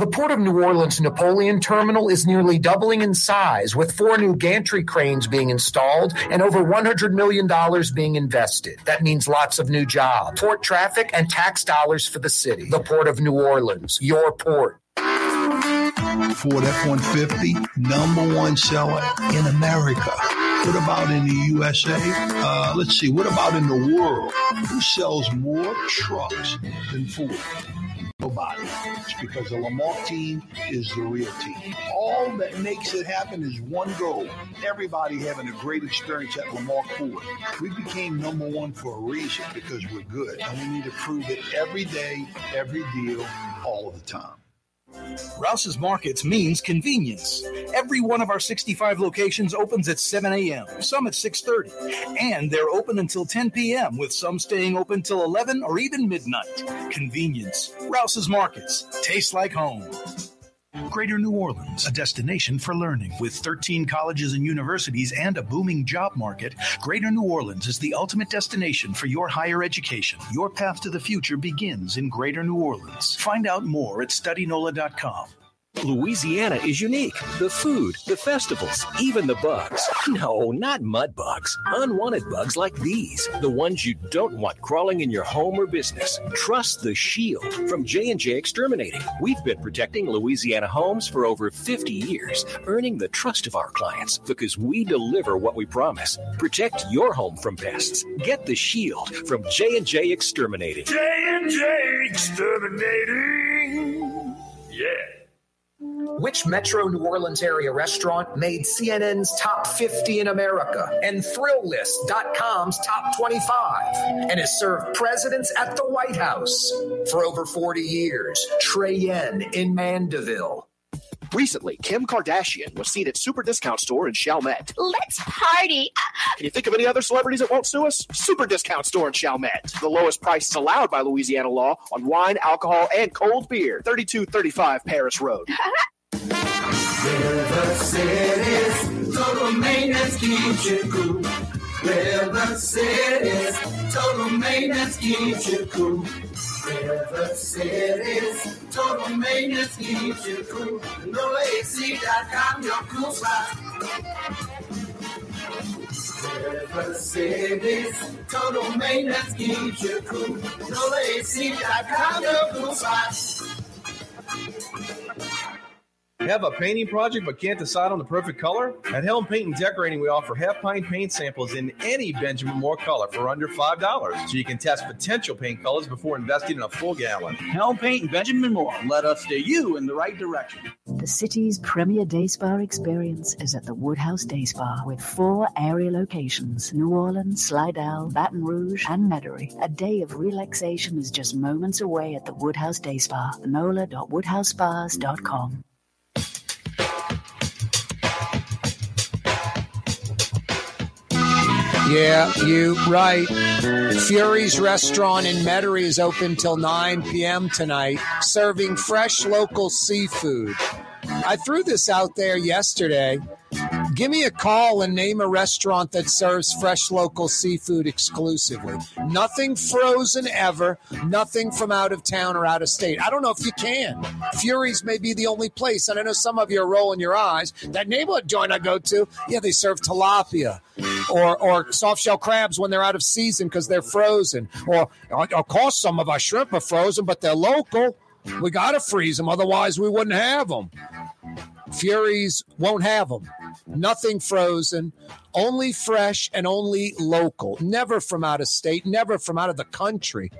The Port of New Orleans Napoleon Terminal is nearly doubling in size, with four new gantry cranes being installed and over $100 million being invested. That means lots of new jobs, port traffic, and tax dollars for the city. The Port of New Orleans, your port. Ford F-150, number one seller in America. What about in the USA? Uh, let's see. What about in the world? Who sells more trucks than Ford? Nobody. It's because the Lamarque team is the real team. All that makes it happen is one goal. Everybody having a great experience at Lamarque Ford. We became number one for a reason because we're good. And we need to prove it every day, every deal, all the time. Rouse's Markets means convenience. Every one of our 65 locations opens at 7 a.m., some at 6:30, and they're open until 10 p.m. with some staying open till 11 or even midnight. Convenience. Rouse's Markets. Tastes like home. Greater New Orleans, a destination for learning. With 13 colleges and universities and a booming job market, Greater New Orleans is the ultimate destination for your higher education. Your path to the future begins in Greater New Orleans. Find out more at studynola.com. Louisiana is unique. The food, the festivals, even the bugs. No, not mud bugs. Unwanted bugs like these. The ones you don't want crawling in your home or business. Trust the Shield from J&J Exterminating. We've been protecting Louisiana homes for over 50 years, earning the trust of our clients because we deliver what we promise. Protect your home from pests. Get the Shield from J&J Exterminating. J&J Exterminating. Yeah. Which Metro New Orleans area restaurant made CNN's top 50 in America and Thrillist.com's top 25 and has served presidents at the White House for over 40 years? Trey Yuen in Mandeville. Recently, Kim Kardashian was seen at Super Discount Store in Chalmette. Let's party. Can you think of any other celebrities that won't sue us? Super Discount Store in Chalmette. The lowest prices allowed by Louisiana law on wine, alcohol, and cold beer. 3235 Paris Road. River City's total maintenance keeps you cool. River City's total maintenance keeps you cool. River City's total maintenance keeps you cool. NoAC.com, your cool spot. River City's total maintenance keeps you cool. NoAC.com, your cool spot. Have a painting project but can't decide on the perfect color? At Helm Paint and Decorating, we offer half pint paint samples in any Benjamin Moore color for under $5. So you can test potential paint colors before investing in a full gallon. Helm Paint and Benjamin Moore. Let us steer you in the right direction. The city's premier day spa experience is at the Woodhouse Day Spa with four area locations New Orleans, Slidell, Baton Rouge, and Metairie. A day of relaxation is just moments away at the Woodhouse Day Spa. NOLA.woodhousespas.com. Yeah, you right. Fury's restaurant in Metairie is open till 9 p.m. tonight, serving fresh local seafood. I threw this out there yesterday. Give me a call and name a restaurant that serves fresh local seafood exclusively. Nothing frozen ever, nothing from out of town or out of state. I don't know if you can. Fury's may be the only place, and I know some of you are rolling your eyes. That neighborhood joint I go to, yeah, they serve tilapia or, or soft shell crabs when they're out of season because they're frozen. Or, of course, some of our shrimp are frozen, but they're local. We got to freeze them, otherwise, we wouldn't have them. Fury's won't have them. Nothing frozen, only fresh and only local. Never from out of state, never from out of the country.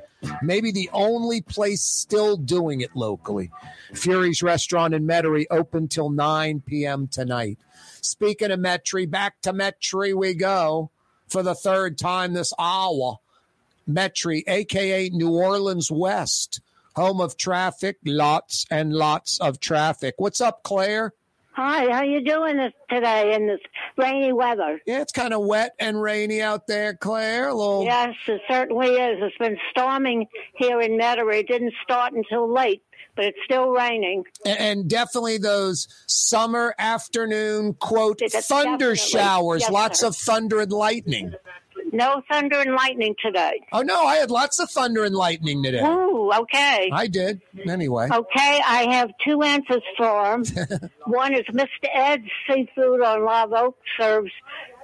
Maybe the only place still doing it locally. Fury's restaurant in Metairie open till 9 p.m. tonight. Speaking of Metairie, back to Metairie we go for the third time this hour. Metairie, aka New Orleans West, home of traffic, lots and lots of traffic. What's up, Claire? Hi, how you doing this today in this rainy weather? Yeah, it's kind of wet and rainy out there, Claire. A little. Yes, it certainly is. It's been storming here in Metairie. It didn't start until late, but it's still raining. And, and definitely those summer afternoon quote It's thunder showers, yes, lots sir. of thunder and lightning. No thunder and lightning today. Oh no, I had lots of thunder and lightning today. Ooh, okay. I did. Anyway. Okay, I have two answers for him. (laughs) One is Mr. Ed's Seafood on Live Oak serves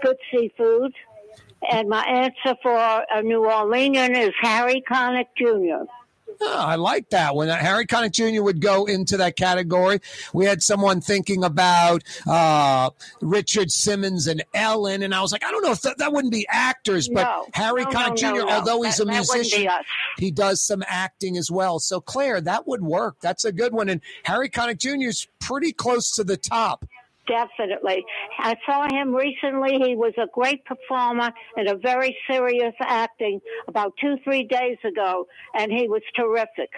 good seafood. And my answer for a New Orleanian is Harry Connick Jr. Oh, I like that one. Harry Connick Jr. would go into that category. We had someone thinking about uh, Richard Simmons and Ellen, and I was like, I don't know if that, that wouldn't be actors, but No. Harry No, Connick no, Jr., although he's That- a that wouldn't be musician, he does some acting as well. So, Claire, that would work. That's a good one. And Harry Connick Jr. is pretty close to the top. Definitely. I saw him recently. He was a great performer and a very serious acting about two, three days ago, and he was terrific.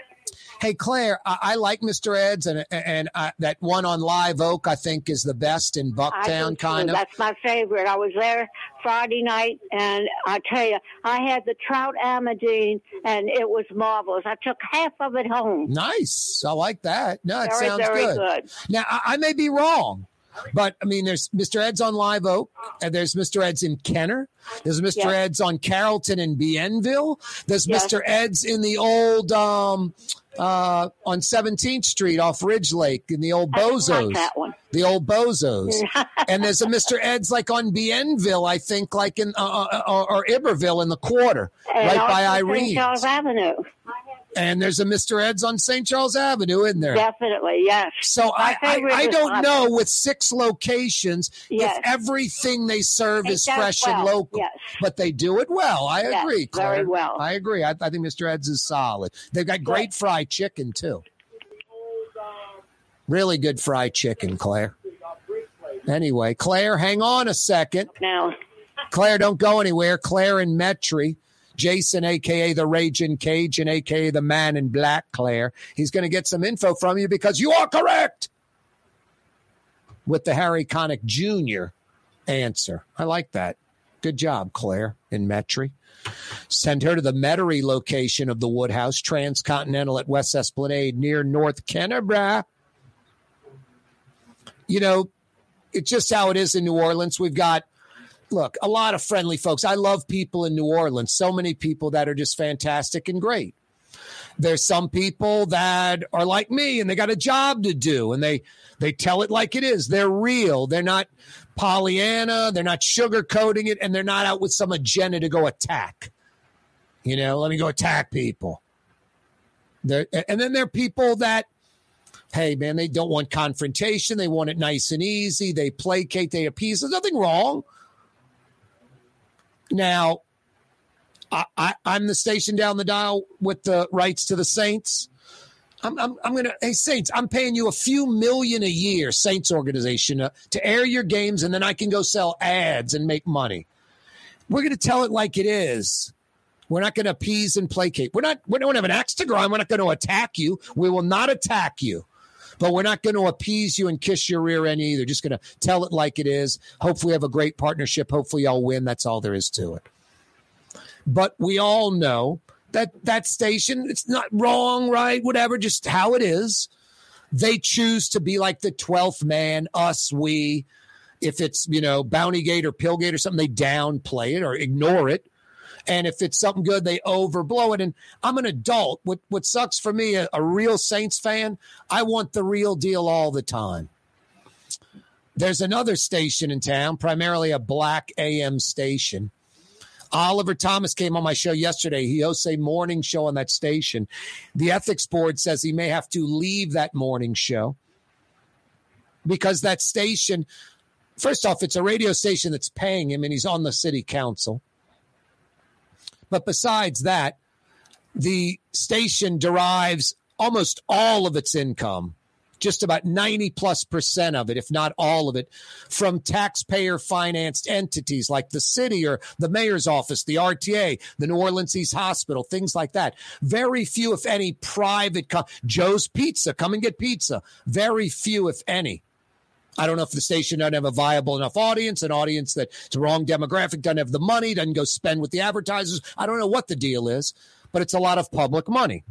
Hey, Claire, I, I like Mr. Ed's, and and uh, that one on Live Oak, I think, is the best in Bucktown, kind of. That's my favorite. I was there Friday night, and I tell you, I had the trout amandine, and it was marvelous. I took half of it home. Nice. I like that. No, it Very, sounds very good. good. Now, I, I may be wrong, but I mean, there's Mr. Ed's on Live Oak, and there's Mr. Ed's in Kenner. There's Mr. Yes. Ed's on Carrollton and Bienville. There's Yes. Mr. Ed's in the old um, uh, on 17th Street off Ridge Lake in the old Bozos. that one. The old Bozos. (laughs) and there's a Mr. Ed's like on Bienville, I think, like in uh, uh, or, or Iberville in the quarter, And right by. Irene. Charles Avenue. And there's a Mr. Ed's on St. Charles Avenue, isn't there? Definitely, yes. So I, I, I don't know with six locations Yes. if everything they serve It is fresh and local. yes. But they do it well. I Yes, agree, Claire. very well. I agree. I, I think Mr. Ed's is solid. They've got great fried chicken too. Really good fried chicken, Claire. Anyway, Claire, hang on a second. Now, Claire, don't go anywhere. Claire and Metairie. Jason, aka the Raging Cajun aka the Man in Black, Claire. He's going to get some info from you because you are correct with the Harry Connick Jr. answer. I like that. Good job, Claire in Metairie. Send her to the Metairie location of the Woodhouse Transcontinental at West Esplanade near North Canberra. You know, it's just how it is in New Orleans. We've got, look, a lot of friendly folks. I love people in New Orleans. So many people that are just fantastic and great. There's some people that are like me and they got a job to do and they they tell it like it is. They're real. They're not Pollyanna. They're not sugarcoating it, and they're not out with some agenda to go attack. You know, let me go attack people. There, and then there are people that, hey man, they don't want confrontation. They want it nice and easy. They placate. They appease. There's nothing wrong. Now, I, I, I'm the station down the dial with the rights to the Saints. I'm, I'm, I'm going to, hey, Saints, I'm paying you a few million a year, Saints organization, uh, to air your games, and then I can go sell ads and make money. We're going to tell it like it is. We're not going to appease and placate. We're not, we don't have an axe to grind. We're not going to attack you. We will not attack you, but we're not going to appease you and kiss your rear end either. Just going to tell it like it is. Hopefully, have a great partnership. Hopefully, y'all win. That's all there is to it. But we all know that that station, it's not wrong, right? Whatever, just how it is. They choose to be like the 12th man, us, we. If it's, you know, Bounty Gate or Pillgate or something, they downplay it or ignore it. And if it's something good, they overblow it. And I'm an adult. What what sucks for me, a, a real Saints fan, I want the real deal all the time. There's another station in town, primarily a black AM station. Oliver Thomas came on my show yesterday. He hosts a morning show on that station. The ethics board says he may have to leave that morning show because that station, first off, it's a radio station that's paying him and he's on the city council. But besides that, the station derives almost all of its income, just about 90 plus percent of it, if not all of it, from taxpayer financed entities like the city or the mayor's office, the RTA, the New Orleans East Hospital, things like that. Very few, if any, private, co- Joe's Pizza, come and get pizza. Very few, if any. I don't know if the station doesn't have a viable enough audience, an audience that's wrong demographic, doesn't have the money, doesn't go spend with the advertisers. I don't know what the deal is, but it's a lot of public money.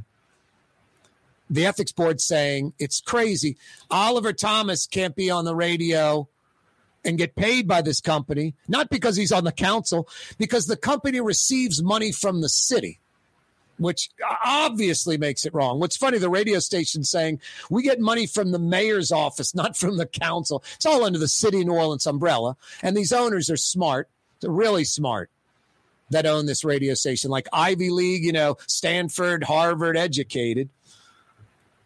The ethics board saying it's crazy. Oliver Thomas can't be on the radio and get paid by this company, not because he's on the council, because the company receives money from the city which obviously makes it wrong. What's funny, the radio station saying we get money from the mayor's office, not from the council. It's all under the city of New Orleans umbrella. And these owners are smart. They're really smart that own this radio station, like Ivy League, you know, Stanford, Harvard educated.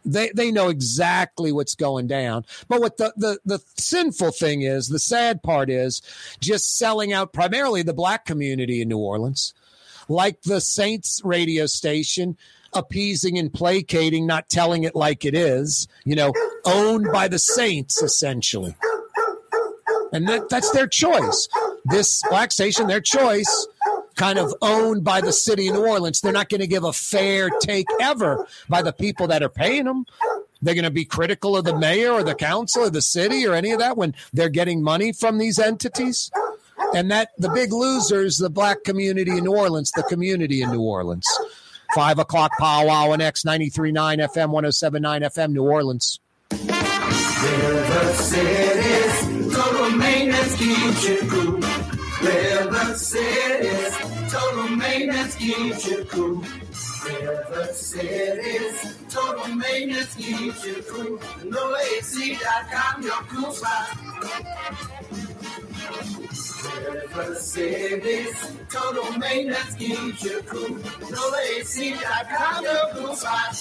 They they know exactly what's going down. But what the, the the sinful thing is, the sad part is just selling out primarily the black community in New Orleans like the Saints radio station, appeasing and placating, not telling it like it is, you know, owned by the Saints, essentially. And that, that's their choice. This black station, their choice, kind of owned by the city of New Orleans. They're not going to give a fair take ever by the people that are paying them. They're going to be critical of the mayor or the council or the city or any of that when they're getting money from these entities and that the big losers, the black community in New Orleans, the community in New Orleans. Five o'clock powwow on X 93.9 FM, 107.9 FM, New Orleans. River City's total maintenance cool. River total maintenance cool. River City's total maintenance keeps you cool. NoAC.com, your cool spot. River City's total maintenance keeps you cool. NoAC.com, your cool spot.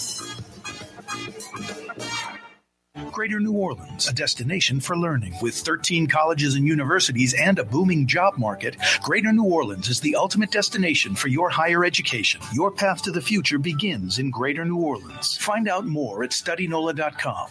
Greater New Orleans, a destination for learning. With 13 colleges and universities and a booming job market, Greater New Orleans is the ultimate destination for your higher education. Your path to the future begins in Greater New Orleans. Find out more at studynola.com.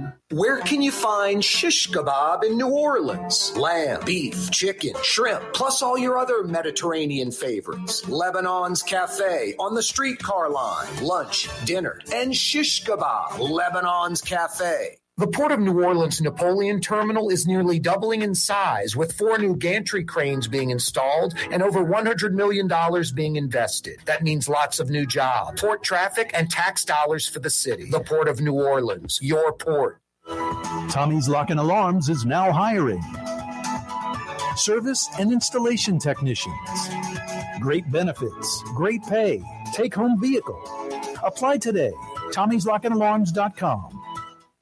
Where can you find shish kebab in New Orleans? Lamb, beef, chicken, shrimp, plus all your other Mediterranean favorites. Lebanon's Cafe on the streetcar line. Lunch, dinner, and shish kebab. Lebanon's Cafe. The Port of New Orleans Napoleon Terminal is nearly doubling in size, with four new gantry cranes being installed and over $100 million being invested. That means lots of new jobs, port traffic, and tax dollars for the city. The Port of New Orleans, your port. Tommy's Lock and Alarms is now hiring service and installation technicians. Great benefits, great pay, take home vehicle. Apply today. Tommy'sLockandAlarms.com.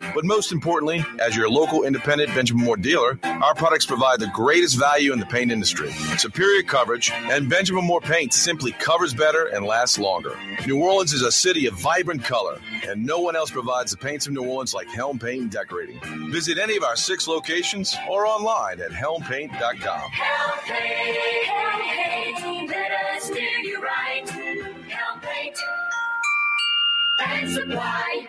But most importantly, as your local independent Benjamin Moore dealer, our products provide the greatest value in the paint industry. Superior coverage, and Benjamin Moore paint simply covers better and lasts longer. New Orleans is a city of vibrant color, and no one else provides the paints of New Orleans like Helm Paint and Decorating. Visit any of our six locations or online at helmpaint.com. Help paint, help paint, let us do you right. Help paint and supply.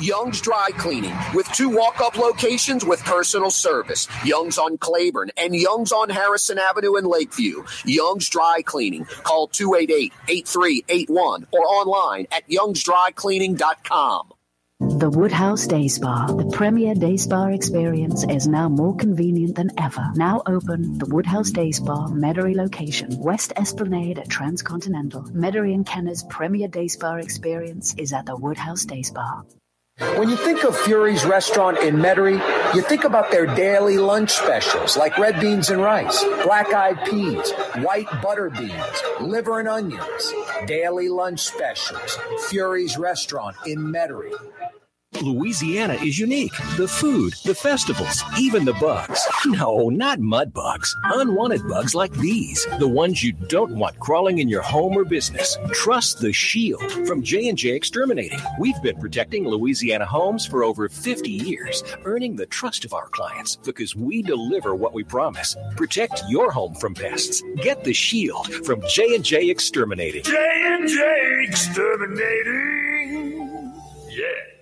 Young's Dry Cleaning with two walk up locations with personal service. Young's on Claiborne and Young's on Harrison Avenue in Lakeview. Young's Dry Cleaning. Call 288 8381 or online at youngsdrycleaning.com. The Woodhouse Day Spa, the premier day spa experience, is now more convenient than ever. Now open, the Woodhouse Day Spa, Metairie location, West Esplanade at Transcontinental. Metairie and Kenner's premier day spa experience is at the Woodhouse Day Spa. When you think of Fury's restaurant in Metairie, you think about their daily lunch specials like red beans and rice, black eyed peas, white butter beans, liver and onions. Daily lunch specials. Fury's restaurant in Metairie. Louisiana is unique. The food, the festivals, even the bugs. No, not mud bugs. Unwanted bugs like these, the ones you don't want crawling in your home or business. Trust the Shield from J&J Exterminating. We've been protecting Louisiana homes for over 50 years, earning the trust of our clients because we deliver what we promise. Protect your home from pests. Get the Shield from J&J Exterminating. J&J Exterminating. Yeah.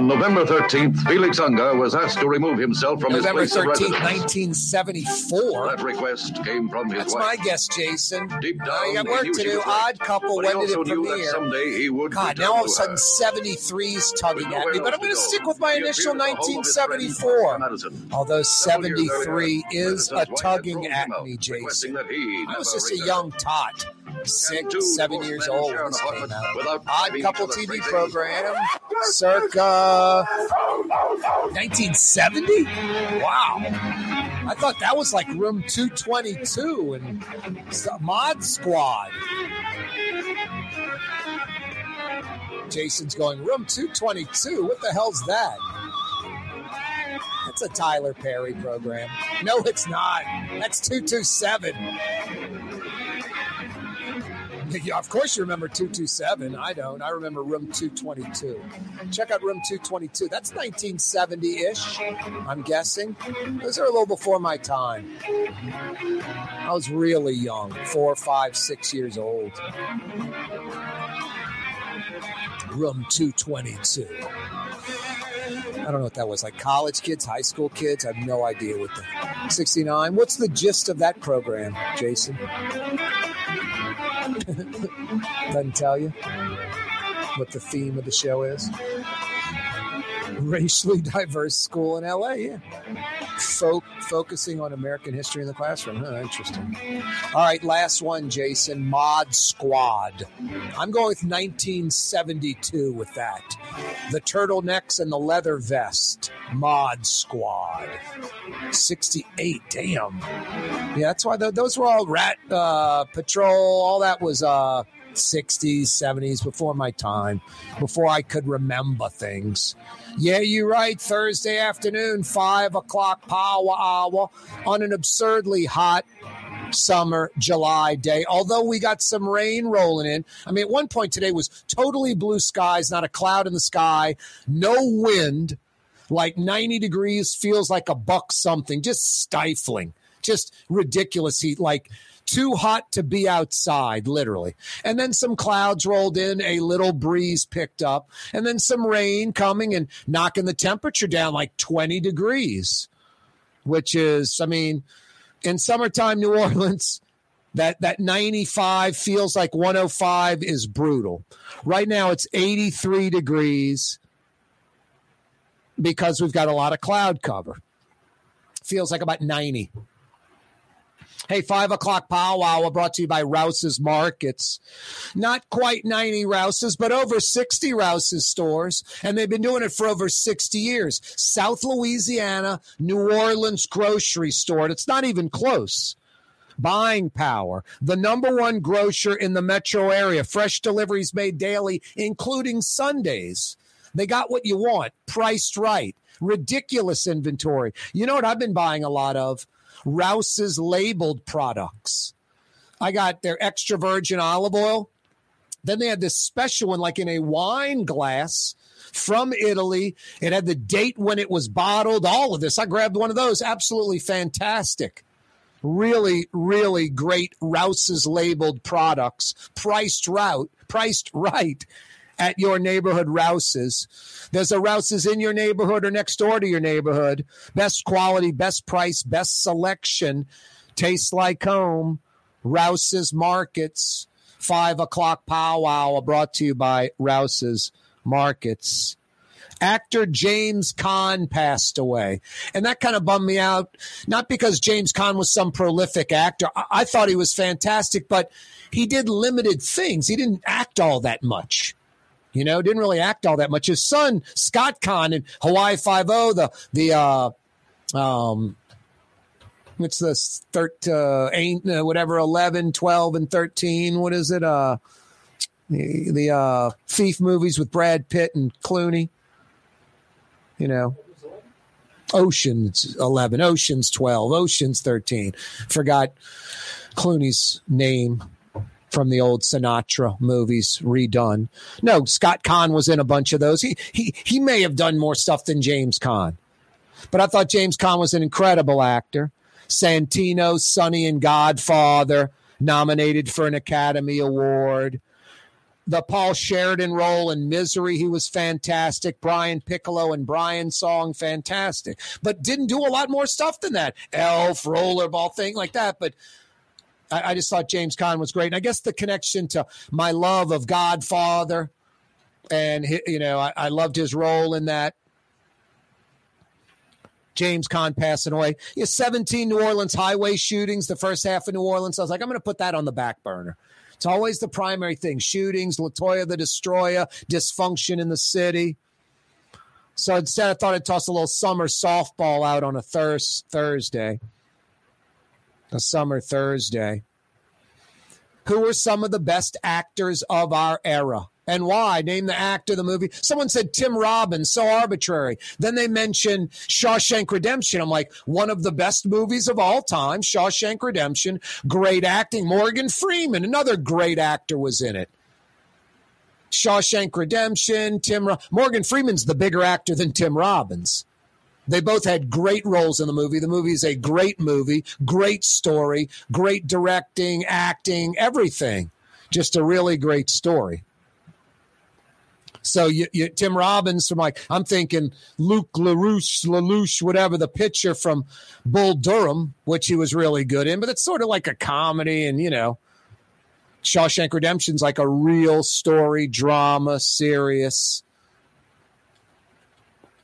On November 13th, Felix Unger was asked to remove himself from November his place of 13th, 1974. That request came from his That's wife. my guess, Jason. Deep down, I got work to do. right. Odd couple. But when did it premiere? someday he would God, now all of a sudden her. 73 is tugging at me, but I'm going to stick with my initial appeared at the home of his friend, 1974. Although 73 earlier, is a tugging at me, Jason. I was just a young tot, six, seven years old when this came out. Odd Couple TV program, circa 1970. Wow, I thought that was like Room 222 and Mod Squad. Jason's going Room 222. What the hell's that? That's a Tyler Perry program. No, it's not. That's 227. (laughs) Yeah, of course you remember 227. I don't. I remember Room 222. Check out Room 222. That's 1970 ish, I'm guessing. Those are a little before my time. I was really young four, five, six years old. Room 222. I don't know what that was. Like college kids, high school kids? I have no idea what the 69. What's the gist of that program, Jason? Doesn't tell you what the theme of the show is. Racially diverse school in LA, yeah. Fo- focusing on American history in the classroom. Huh, interesting. All right, last one, Jason. Mod Squad. I'm going with 1972 with that. The turtlenecks and the leather vest. Mod Squad. 68. Damn. Yeah, that's why th- those were all Rat uh, Patrol. All that was uh, 60s, 70s, before my time, before I could remember things. Yeah, you're right. Thursday afternoon, 5 o'clock power hour on an absurdly hot summer July day. Although we got some rain rolling in. I mean, at one point today was totally blue skies, not a cloud in the sky, no wind, like 90 degrees, feels like a buck something, just stifling, just ridiculous heat, like too hot to be outside, literally. And then some clouds rolled in, a little breeze picked up, and then some rain coming and knocking the temperature down like 20 degrees, which is, I mean, in summertime New (laughs) Orleans, that that 95 feels like 105 is brutal. Right now it's 83 degrees because we've got a lot of cloud cover. Feels like about 90. Hey, five o'clock powwow brought to you by Rouse's Markets. Not quite 90 Rouse's, but over 60 Rouse's stores. And they've been doing it for over 60 years. South Louisiana, New Orleans grocery store. And it's not even close. Buying power, the number one grocer in the metro area. Fresh deliveries made daily, including Sundays. They got what you want, priced right. Ridiculous inventory. You know what I've been buying a lot of? Rouse's labeled products. I got their extra virgin olive oil. Then they had this special one, like in a wine glass from Italy. It had the date when it was bottled, all of this. I grabbed one of those. Absolutely fantastic. Really, really great Rouse's labeled products, priced right, priced right at your neighborhood Rouse's. There's a Rouse's in your neighborhood or next door to your neighborhood. Best quality, best price, best selection. Tastes like home. Rouse's Markets. Five o'clock powwow brought to you by Rouse's Markets. Actor James Caan passed away. And that kind of bummed me out. Not because James Caan was some prolific actor. I, I thought he was fantastic, but he did limited things. He didn't act all that much. You know, didn't really act all that much. His son, Scott Caan in Hawaii Five O, the the uh um what's this thir- uh, ain't uh, whatever 11 12 and 13 what is it uh The, the uh, thief movies with Brad Pitt and Clooney. You know, Ocean's 11, Ocean's 12, Ocean's 13. Forgot Clooney's name from the old Sinatra movies redone. No, Scott Caan was in a bunch of those. He he he may have done more stuff than James Caan. But I thought James Caan was an incredible actor. Santino, Sonny and Godfather, nominated for an Academy Award. The Paul Sheridan role in Misery, he was fantastic. Brian Piccolo and Brian Song, fantastic. But didn't do a lot more stuff than that. Elf, rollerball, thing like that. But I, I just thought James Caan was great. And I guess the connection to my love of Godfather, and you know, I, I loved his role in that. James Caan passing away. Yeah, 17 New Orleans highway shootings, the first half of New Orleans. I was like, I'm going to put that on the back burner. It's always the primary thing shootings, Latoya the Destroyer, dysfunction in the city. So instead, I thought I'd toss a little summer softball out on a thurs- Thursday a summer Thursday. Who were some of the best actors of our era? And why? Name the actor the movie. Someone said Tim Robbins, so arbitrary. Then they mentioned Shawshank Redemption. I'm like, one of the best movies of all time, Shawshank Redemption. Great acting. Morgan Freeman, another great actor, was in it. Shawshank Redemption, Tim Ro- Morgan Freeman's the bigger actor than Tim Robbins. They both had great roles in the movie. The movie is a great movie, great story, great directing, acting, everything. Just a really great story. So you, you, Tim Robbins from like I'm thinking Luke LaRouche, LaLoosh, whatever the pitcher from Bull Durham, which he was really good in, but it's sort of like a comedy, and you know, Shawshank Redemption's like a real story, drama, serious.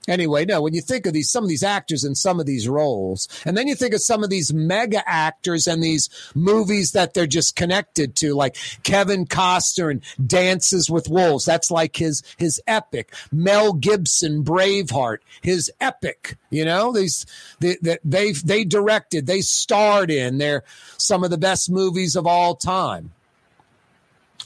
Anyway, no, when you think of these, some of these actors in some of these roles, and then you think of some of these mega actors and these movies that they're just connected to, like Kevin Costner and Dances with Wolves. That's like his, his epic. Mel Gibson, Braveheart, his epic, you know, these, they, they, they directed, they starred in, they're some of the best movies of all time.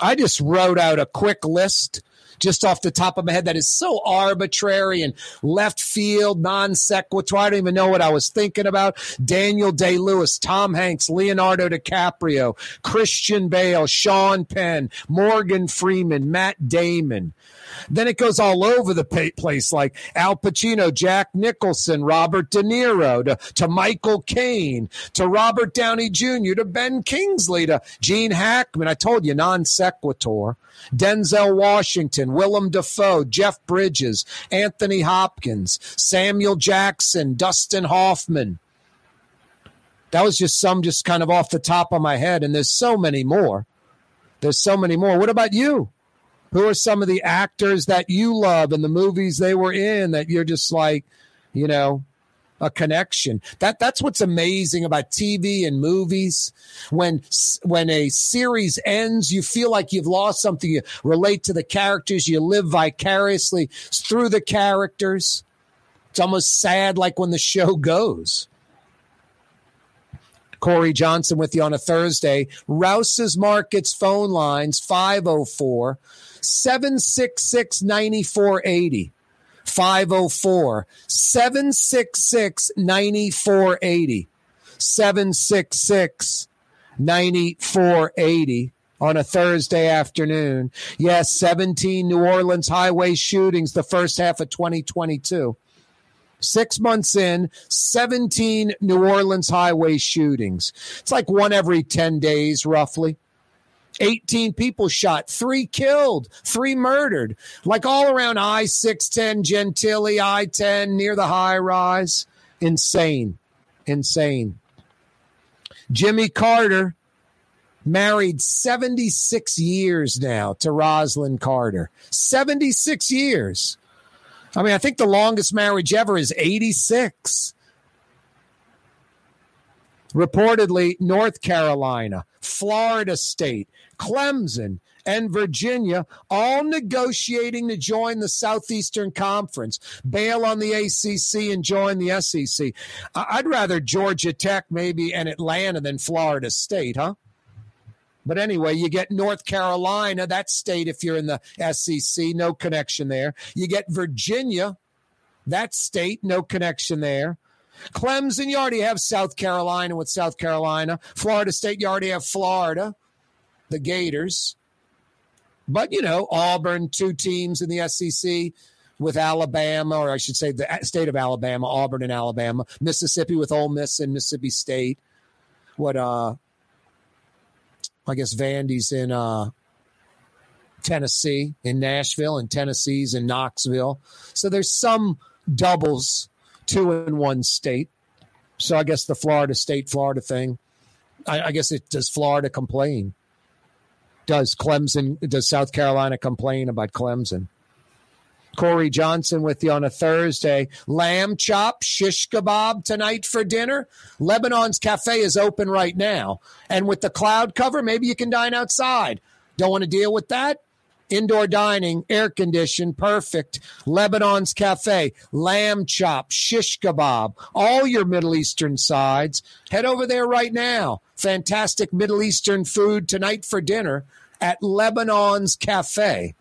I just wrote out a quick list just off the top of my head that is so arbitrary and left field, non sequitur. I don't even know what I was thinking about. Daniel Day Lewis, Tom Hanks, Leonardo DiCaprio, Christian Bale, Sean Penn, Morgan Freeman, Matt Damon. Then it goes all over the place, like Al Pacino, Jack Nicholson, Robert De Niro, to, to Michael Caine, to Robert Downey Jr., to Ben Kingsley, to Gene Hackman. I told you, non sequitur. Denzel Washington, Willem Dafoe, Jeff Bridges, Anthony Hopkins, Samuel Jackson, Dustin Hoffman. That was just some just kind of off the top of my head, and there's so many more. There's so many more. What about you? Who are some of the actors that you love and the movies they were in that you're just like, you know, a connection. That that's what's amazing about TV and movies. When when a series ends, you feel like you've lost something. You relate to the characters. You live vicariously through the characters. It's almost sad, like when the show (laughs) goes. Corey Johnson with you on a Thursday. Rouse's Markets phone lines 504 766 9480. 504 766 9480. 766 9480 on a Thursday afternoon. Yes, 17 New Orleans highway shootings the first half of 2022. Six months in, 17 New Orleans highway shootings. It's like one every 10 days, roughly. 18 people shot, three killed, three murdered, like all around I 610, Gentilly, I 10, near the high rise. Insane. Insane. Jimmy Carter married 76 years now to Rosalynn Carter. 76 years. I mean, I think the longest marriage ever is 86. Reportedly, North Carolina, Florida State, Clemson, and Virginia all negotiating to join the Southeastern Conference, bail on the ACC, and join the SEC. I'd rather Georgia Tech maybe and Atlanta than Florida State, huh? But anyway, you get North Carolina, that state, if you're in the SEC, no connection there. You get Virginia, that state, no connection there. Clemson, you already have South Carolina with South Carolina. Florida State, you already have Florida, the Gators. But, you know, Auburn, two teams in the SEC with Alabama, or I should say the state of Alabama, Auburn and Alabama. Mississippi with Ole Miss and Mississippi State. What, uh, I guess Vandy's in uh, Tennessee, in Nashville, and Tennessee's in Knoxville. So there's some doubles, two in one state. So I guess the Florida State Florida thing. I, I guess it does Florida complain? Does Clemson? Does South Carolina complain about Clemson? Corey Johnson with you on a Thursday. Lamb chop, shish kebab tonight for dinner. Lebanon's Cafe is open right now. And with the cloud cover, maybe you can dine outside. Don't want to deal with that? Indoor dining, air conditioned, perfect. Lebanon's Cafe, lamb chop, shish kebab, all your Middle Eastern sides. Head over there right now. Fantastic Middle Eastern food tonight for dinner at Lebanon's Cafe.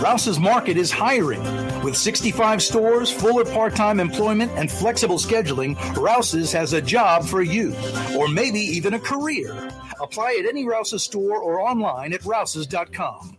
Rouse's Market is hiring. With 65 stores, fuller part time employment, and flexible scheduling, Rouse's has a job for you, or maybe even a career. Apply at any Rouse's store or online at rouses.com.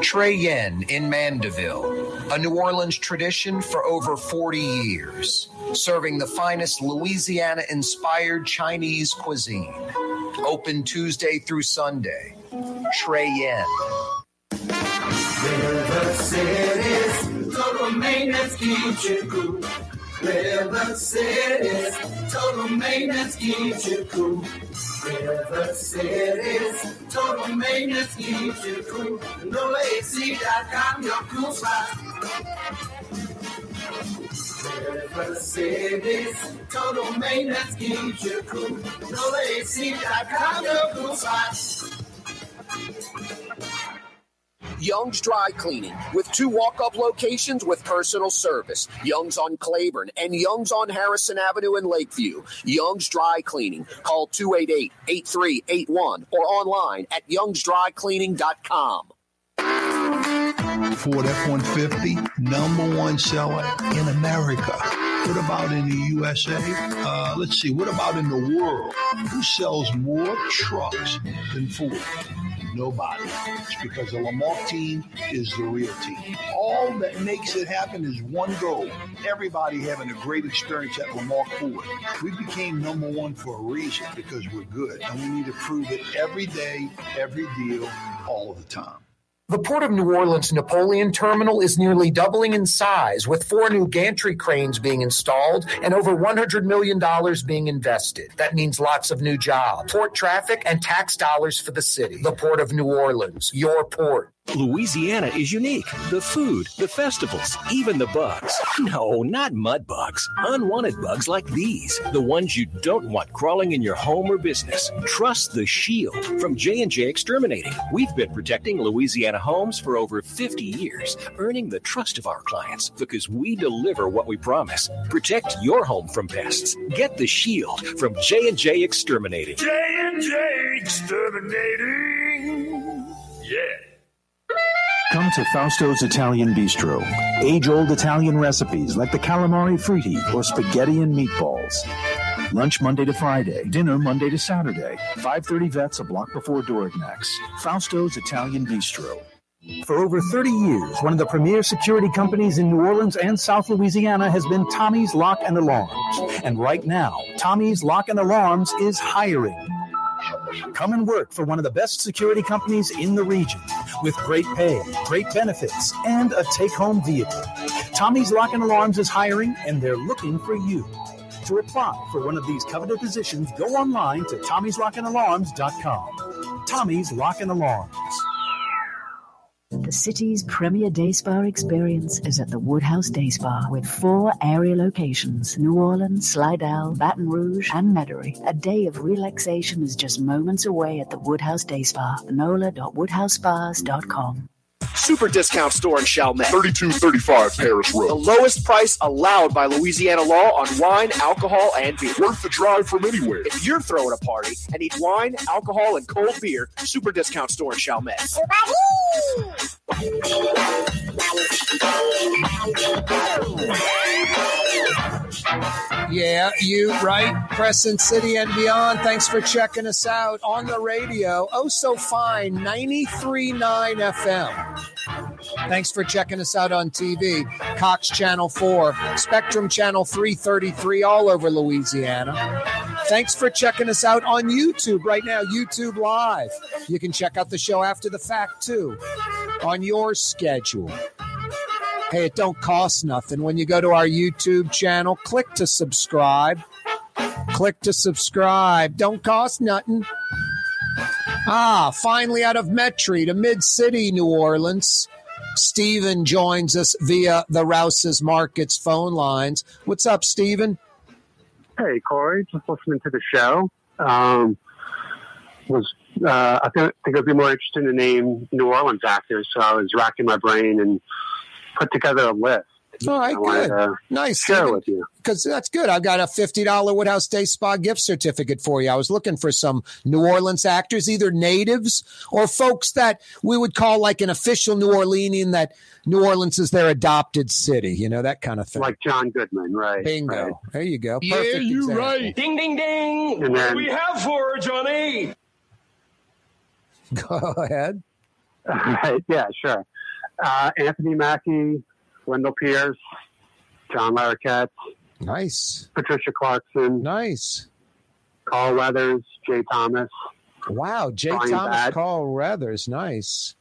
Trey Yuen in Mandeville, a New Orleans tradition for over 40 years, serving the finest Louisiana inspired Chinese cuisine. Open Tuesday through Sunday. Trey Yuen. Total maintenance. River City's total maintenance keeps you cool. River City's total maintenance keeps you cool. NoAC.com, your cool spot. River City's total maintenance keeps you cool. NoAC.com, your cool spot. Young's Dry Cleaning with two walk up locations with personal service. Young's on Claiborne and Young's on Harrison Avenue in Lakeview. Young's Dry Cleaning. Call 288 8381 or online at youngsdrycleaning.com. Ford F 150, number one seller in America. What about in the USA? Uh, let's see, what about in the world? Who sells more trucks than Ford? Nobody. It's because the Lamarque team is the real team. All that makes it happen is one goal everybody having a great experience at Lamarque Ford. We became number one for a reason because we're good, and we need to prove it every day, every deal, all the time. The Port of New Orleans Napoleon Terminal is nearly doubling in size, with four new gantry cranes being installed and over $100 million being invested. That means lots of new jobs, port traffic, and tax dollars for the city. The Port of New Orleans, your port. Louisiana is unique. The food, the festivals, even the bugs. No, not mud bugs. Unwanted bugs like these, the ones you don't want crawling in your home or business. Trust the Shield from J&J Exterminating. We've been protecting Louisiana homes for over 50 years, earning the trust of our clients because we deliver what we promise. Protect your home from pests. Get the Shield from J&J Exterminating. J&J Exterminating. Yeah. Come to Fausto's Italian Bistro. Age old Italian recipes like the calamari fritti or spaghetti and meatballs. Lunch Monday to Friday, dinner Monday to Saturday. 530 Vets, a block before Dorignac's. Fausto's Italian Bistro. For over 30 years, one of the premier security companies in New Orleans and South Louisiana has been Tommy's Lock and Alarms. And right now, Tommy's Lock and Alarms is hiring. Come and work for one of the best security companies in the region with great pay, great benefits, and a take home vehicle. Tommy's Lock and Alarms is hiring and they're looking for you. To apply for one of these coveted positions, go online to Tommy'sLockandAlarms.com. Tommy's Lock and Alarms. The city's premier day spa experience is at the Woodhouse Day Spa with four area locations New Orleans, Slidell, Baton Rouge, and Metairie. A day of relaxation is just moments away at the Woodhouse Day Spa. NOLA.woodhousespas.com. Super discount store in Chalmette. 3235 Paris Road. The lowest price allowed by Louisiana law on wine, alcohol, and beer. Worth the drive from anywhere. If you're throwing a party and need wine, alcohol, and cold beer, Super discount store in Chalmette. Yeah, you right, Crescent City and beyond. Thanks for checking us out on the radio. Oh, so fine, 93.9 FM. Thanks for checking us out on TV. Cox Channel 4, Spectrum Channel 333, all over Louisiana. Thanks for checking us out on YouTube right now, YouTube Live. You can check out the show after the fact, too, on your schedule. Hey, it don't cost nothing. When you go to our YouTube channel, click to subscribe. Click to subscribe. Don't cost nothing. Ah, finally out of Metairie to Mid City, New Orleans. Stephen joins us via the Rouse's Markets phone lines. What's up, Stephen? Hey, Corey, just listening to the show. Um, was uh, I think, think I'd be more interested to name New Orleans actors, so I was racking my brain and put together a list. All right, I good. to Nice. share with you. Because that's good. I've got a $50 Woodhouse Day Spa gift certificate for you. I was looking for some New Orleans actors, either natives or folks that we would call like an official New Orleanian that New Orleans is their adopted city, you know, that kind of thing. Like John Goodman, right? Bingo. right. There you go. Yeah, Perfect you example. right. Ding, ding, ding. And what do we have for her, Johnny? (laughs) Go ahead. Right, (laughs) yeah, sure. Uh, Anthony Mackie, Wendell Pierce, John Larroquette, Nice. Patricia Clarkson, nice. Carl Weathers, Jay Thomas, Wow. Jay Brian Thomas, Batt. Carl Weathers. Nice.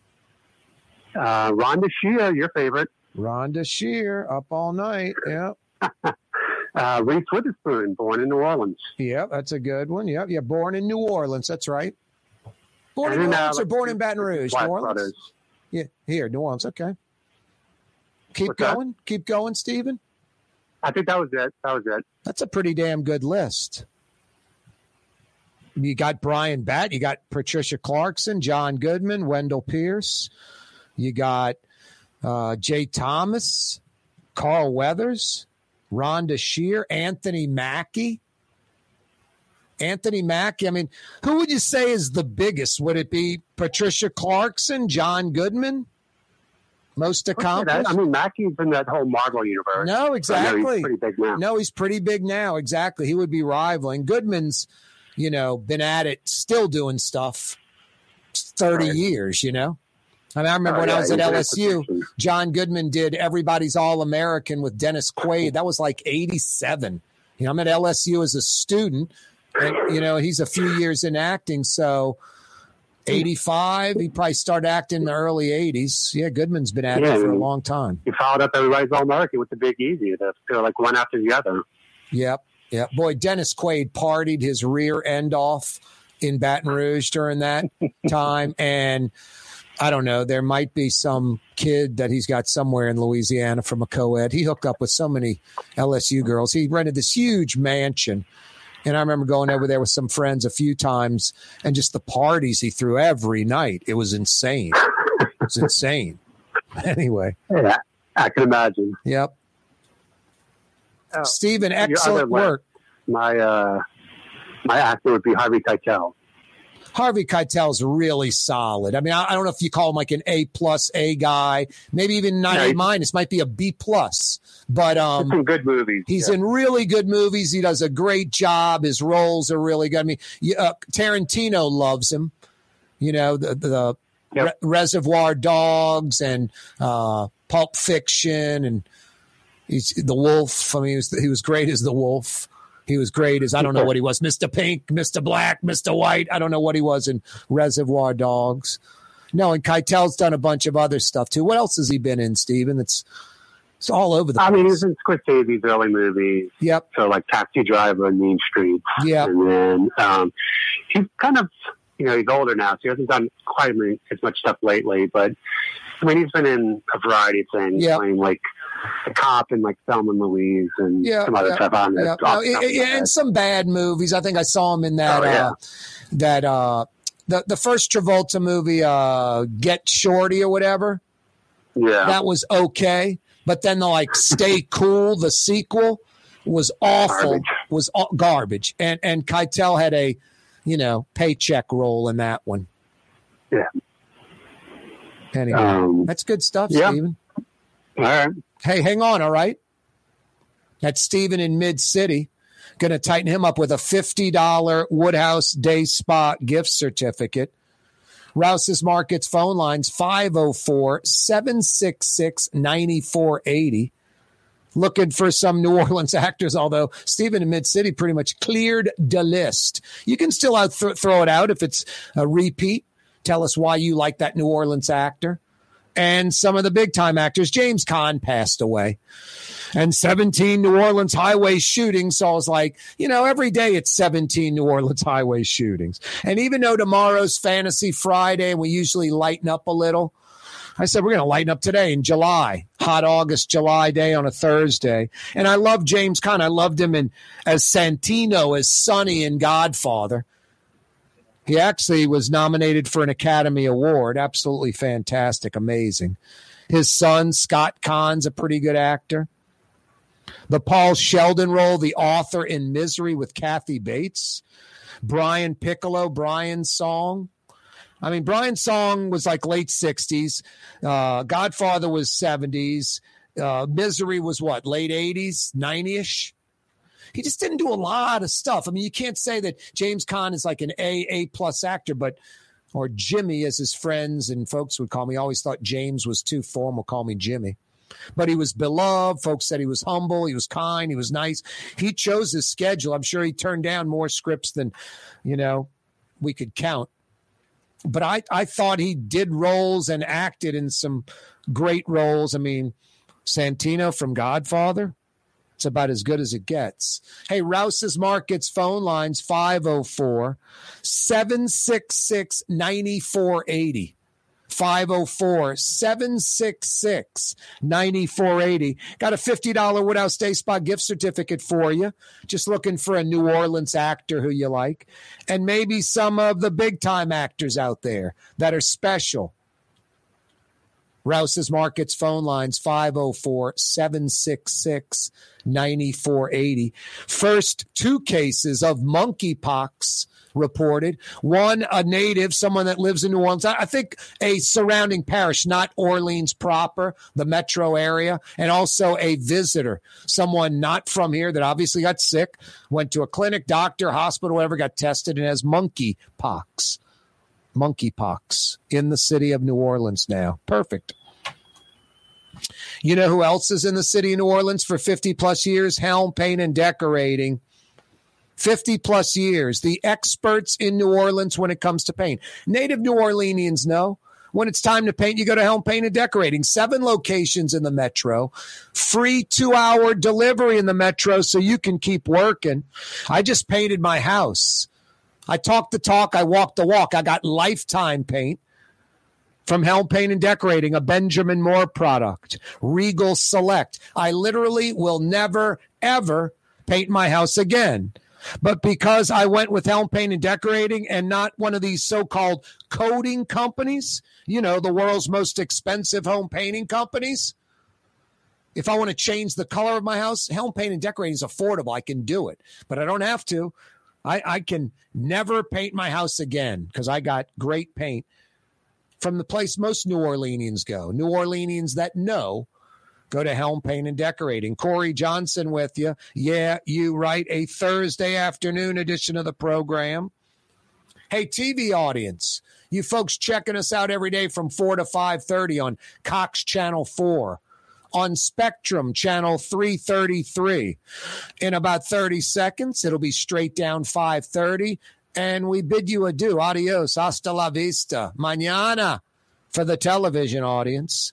uh, Rhonda Shear, your favorite, Rhonda Shear, up all night. Yeah. (laughs) uh, Reese Witherspoon, born in New Orleans. Yep, that's a good one. Yep, yeah, born in New Orleans. That's right. Born in New uh, Orleans or born in Baton Rouge? New Orleans. Brothers. Yeah, here, New Orleans. Okay. Keep What's that? going. Keep going, Stephen. I think that was it. That was it. That's a pretty damn good list. You got Brian Batt, you got Patricia Clarkson, John Goodman, Wendell Pierce, you got uh, Jay Thomas, Carl Weathers, Rhonda Shear, Anthony Mackie. Anthony Mackie. I mean, who would you say is the biggest? Would it be Patricia Clarkson, John Goodman? Most accomplished? I mean, Mackie's in that whole Marvel universe. No, So exactly. he's pretty big now. No, he's pretty big now. Exactly. He would be rivaling. Goodman's, you know, been at it, still doing stuff 30 years, you know? I mean, I remember Oh, when I was at LSU. John Goodman did Everybody's All American with Dennis Quaid. That was like 87. You know, I'm at LSU as a student, and, you know, he's a few years in acting. So, 85, he probably started acting in the early 80s. Yeah, Goodman's been acting Yeah, for a long time. He followed up everybody's All American with the Big Easy. They're they're like one after the other. Yep. Yep. Boy, Dennis Quaid partied his rear end off in Baton Rouge during that (laughs) time. And I don't know, there might be some kid that he's got somewhere in Louisiana from a co ed. He hooked up with so many LSU girls. He rented this huge mansion. And I remember going over there with some friends a few times and just the parties he threw every night. It was insane. It was insane. (laughs) Anyway. Yeah, I can imagine. Yep. Oh, Stephen, excellent list, work. My uh, my actor would be Harvey Keitel. Harvey Keitel's really solid. I mean, I, I don't know if you call him like an A plus A guy, maybe even not Yeah, A minus, might be a B plus. But um, some good movies. he's yeah. in really good movies. He does a great job. His roles are really good. I mean, uh, Tarantino loves him. You know the the Re- Reservoir Dogs and uh, Pulp Fiction and he's the Wolf. I mean, he was he was great as the Wolf. He was great as I don't know what he was, Mister Pink, Mister Black, Mister White. I don't know what he was in Reservoir Dogs. No, and Keitel's done a bunch of other stuff too. What else has he been in, Steven? It's it's all over the I place. mean, he's in Scorsese's early movies. Yep. So like Taxi Driver and Mean Streets. Yeah. And then um, he's kind of you know, he's older now, so he hasn't done quite as much stuff lately. But I mean, he's been in a variety of things, Yeah. playing like cop and like Thelma and Louise and Yeah, some other yeah, stuff on yeah. No, off the top of yeah, my yeah, head. and some bad movies. I think I saw him in that. Oh, yeah. uh, that uh, the the first Travolta movie, uh, Get Shorty or whatever. Yeah, that was okay. But then the like Stay Cool, the sequel was awful. Garbage. Was all, garbage. And and Keitel had a, you know, paycheck role in that one. Yeah. Anyway, Um, that's good stuff, yeah. Steven. All right. Hey, hang on, all right? That's Steven in Mid City. Going to tighten him up with a $50 Woodhouse Day Spa gift certificate. Rouse's Markets phone lines 504 766 9480. Looking for some New (laughs) Orleans actors, although Stephen in Mid City pretty much cleared the list. You can still out th- throw it out if it's a repeat. Tell us why you like that New Orleans actor. And some of the big time actors. James Caan passed away and 17 New Orleans highway shootings. So I was like, you know, every day it's 17 New Orleans highway shootings. And even though tomorrow's Fantasy Friday, we usually lighten up a little. I said, we're going to lighten up today in July, hot August, July day on a Thursday. And I love James Caan. I loved him in as Santino, as Sonny in Godfather. He actually was nominated for an Academy Award. Absolutely fantastic, amazing. His son, Scott Caan's a pretty good actor. The Paul Sheldon role, the author in Misery with Kathy Bates. Brian Piccolo, Brian's song. I mean, Brian's song was like late 60s. Uh, Godfather was 70s. Uh, Misery was what, late 80s, 90 ish? He just didn't do a lot of stuff. I mean, you can't say that James Caan is like an A, A plus actor, but, or Jimmy, as his friends and folks would call me. Always thought James was too formal, call me Jimmy but he was beloved. Folks said he was humble, he was kind, he was nice. He chose his schedule. I'm sure he turned down more scripts than, you know, we could count. But I, I thought he did roles and acted in some great roles. I mean, Santino from Godfather, it's about as good as it gets. Hey, Rouse's Markets phone lines 504 766 9480. 504 766 9480. Got a $50 Woodhouse Day Spa gift certificate for you. Just looking for a New Orleans actor who you like. And maybe some of the big time actors out there that are special. Rouse's Markets phone lines 504 766 9480. First two cases of monkeypox reported. One, a native, someone that lives in New Orleans. I think a surrounding parish, not Orleans proper, the metro area, and also a visitor, someone not from here that obviously got sick, went to a clinic, doctor, hospital, whatever, got tested and has monkeypox. Monkeypox in the city of New Orleans now. Perfect. You know who else is in the city of New Orleans for 50 plus years? Helm, Paint, and Decorating. 50 plus years. The experts in New Orleans when it comes to paint. Native New Orleanians know. When it's time to paint, you go to Helm Paint and Decorating. Seven locations in the metro, free two hour delivery in the metro so you can keep working. I just painted my house. I talked the talk, I walked the walk. I got lifetime paint from Helm Paint and Decorating, a Benjamin Moore product, Regal Select. I literally will never, ever paint my house again. But because I went with Helm Paint and Decorating and not one of these so called coating companies, you know, the world's most expensive home painting companies, if I want to change the color of my house, Helm Paint and Decorating is affordable. I can do it, but I don't have to. I, I can never paint my house again because I got great paint from the place most New Orleanians go. New Orleanians that know go to Helm Paint and Decorating. Corey Johnson with you. Yeah, you right. A Thursday afternoon edition of the program. Hey, TV audience, you folks checking us out every day from 4 to 5.30 on Cox Channel 4, on Spectrum Channel 333. In about 30 seconds, it'll be straight down 5.30, and we bid you adieu. Adios. Hasta la vista. Mañana for the television audience.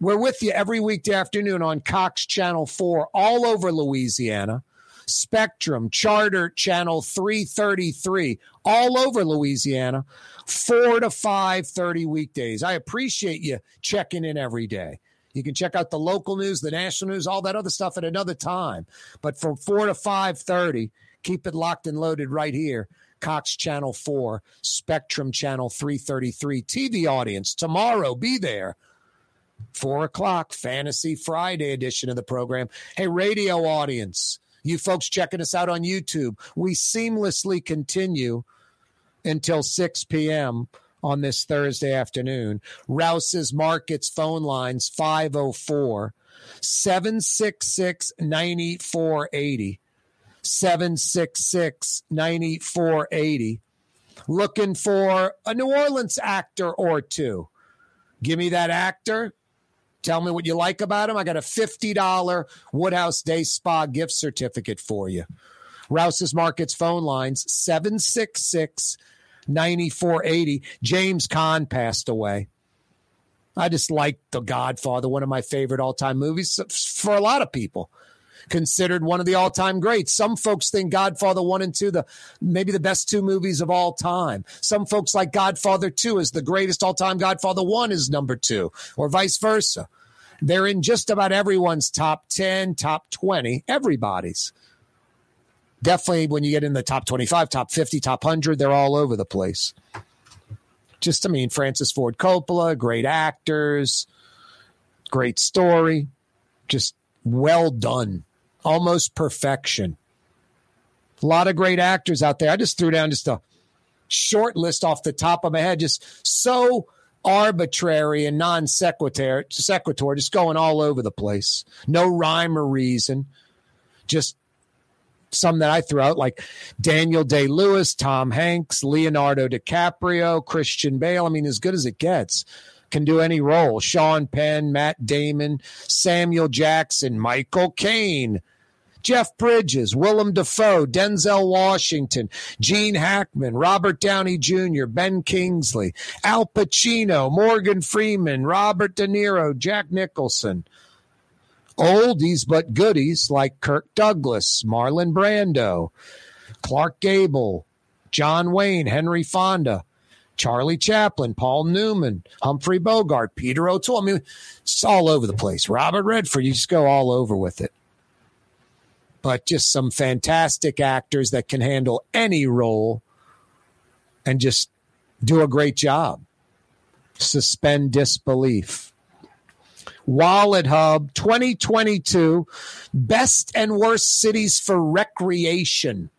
We're with you every weekday afternoon on Cox Channel 4 all over Louisiana. Spectrum, Charter Channel 333, all over Louisiana, 4 to 5:30 weekdays. I appreciate you checking in every day. You can check out the local news, the national news, all that other stuff at another time. But from 4 to 5:30, keep it locked and loaded right here. Cox Channel 4, Spectrum Channel 333. TV audience, tomorrow, be there. Four o'clock, Fantasy Friday edition of the program. Hey, radio audience, you folks checking us out on YouTube, we seamlessly continue until 6 p.m. on this Thursday afternoon. Rouse's Markets phone lines 504 766 9480. 766 9480. Looking for a New Orleans actor or two. Give me that actor. Tell me what you like about him. I got a $50 Woodhouse Day Spa gift certificate for you. Rouse's Markets phone lines 766 9480. James Caan passed away. I just like The Godfather, one of my favorite all time movies for a lot of people considered one of the all-time greats. Some folks think Godfather 1 and 2 the maybe the best two movies of all time. Some folks like Godfather 2 is the greatest all-time Godfather 1 is number 2 or vice versa. They're in just about everyone's top 10, top 20, everybody's. Definitely when you get in the top 25, top 50, top 100, they're all over the place. Just, I mean, Francis Ford Coppola, great actors, great story, just well done almost perfection. A lot of great actors out there. I just threw down just a short list off the top of my head, just so arbitrary and non sequitur, sequitur, just going all over the place. No rhyme or reason. Just some that I threw out, like Daniel Day Lewis, Tom Hanks, Leonardo DiCaprio, Christian Bale. I mean, as good as it gets. Can do any role. Sean Penn, Matt Damon, Samuel Jackson, Michael Caine, Jeff Bridges, Willem Dafoe, Denzel Washington, Gene Hackman, Robert Downey Jr., Ben Kingsley, Al Pacino, Morgan Freeman, Robert De Niro, Jack Nicholson. Oldies but goodies like Kirk Douglas, Marlon Brando, Clark Gable, John Wayne, Henry Fonda, Charlie Chaplin, Paul Newman, Humphrey Bogart, Peter O'Toole. I mean, it's all over the place. Robert Redford, you just go all over with it but just some fantastic actors that can handle any role and just do a great job. Suspend disbelief. Wallet Hub 2022 Best and Worst Cities for Recreation.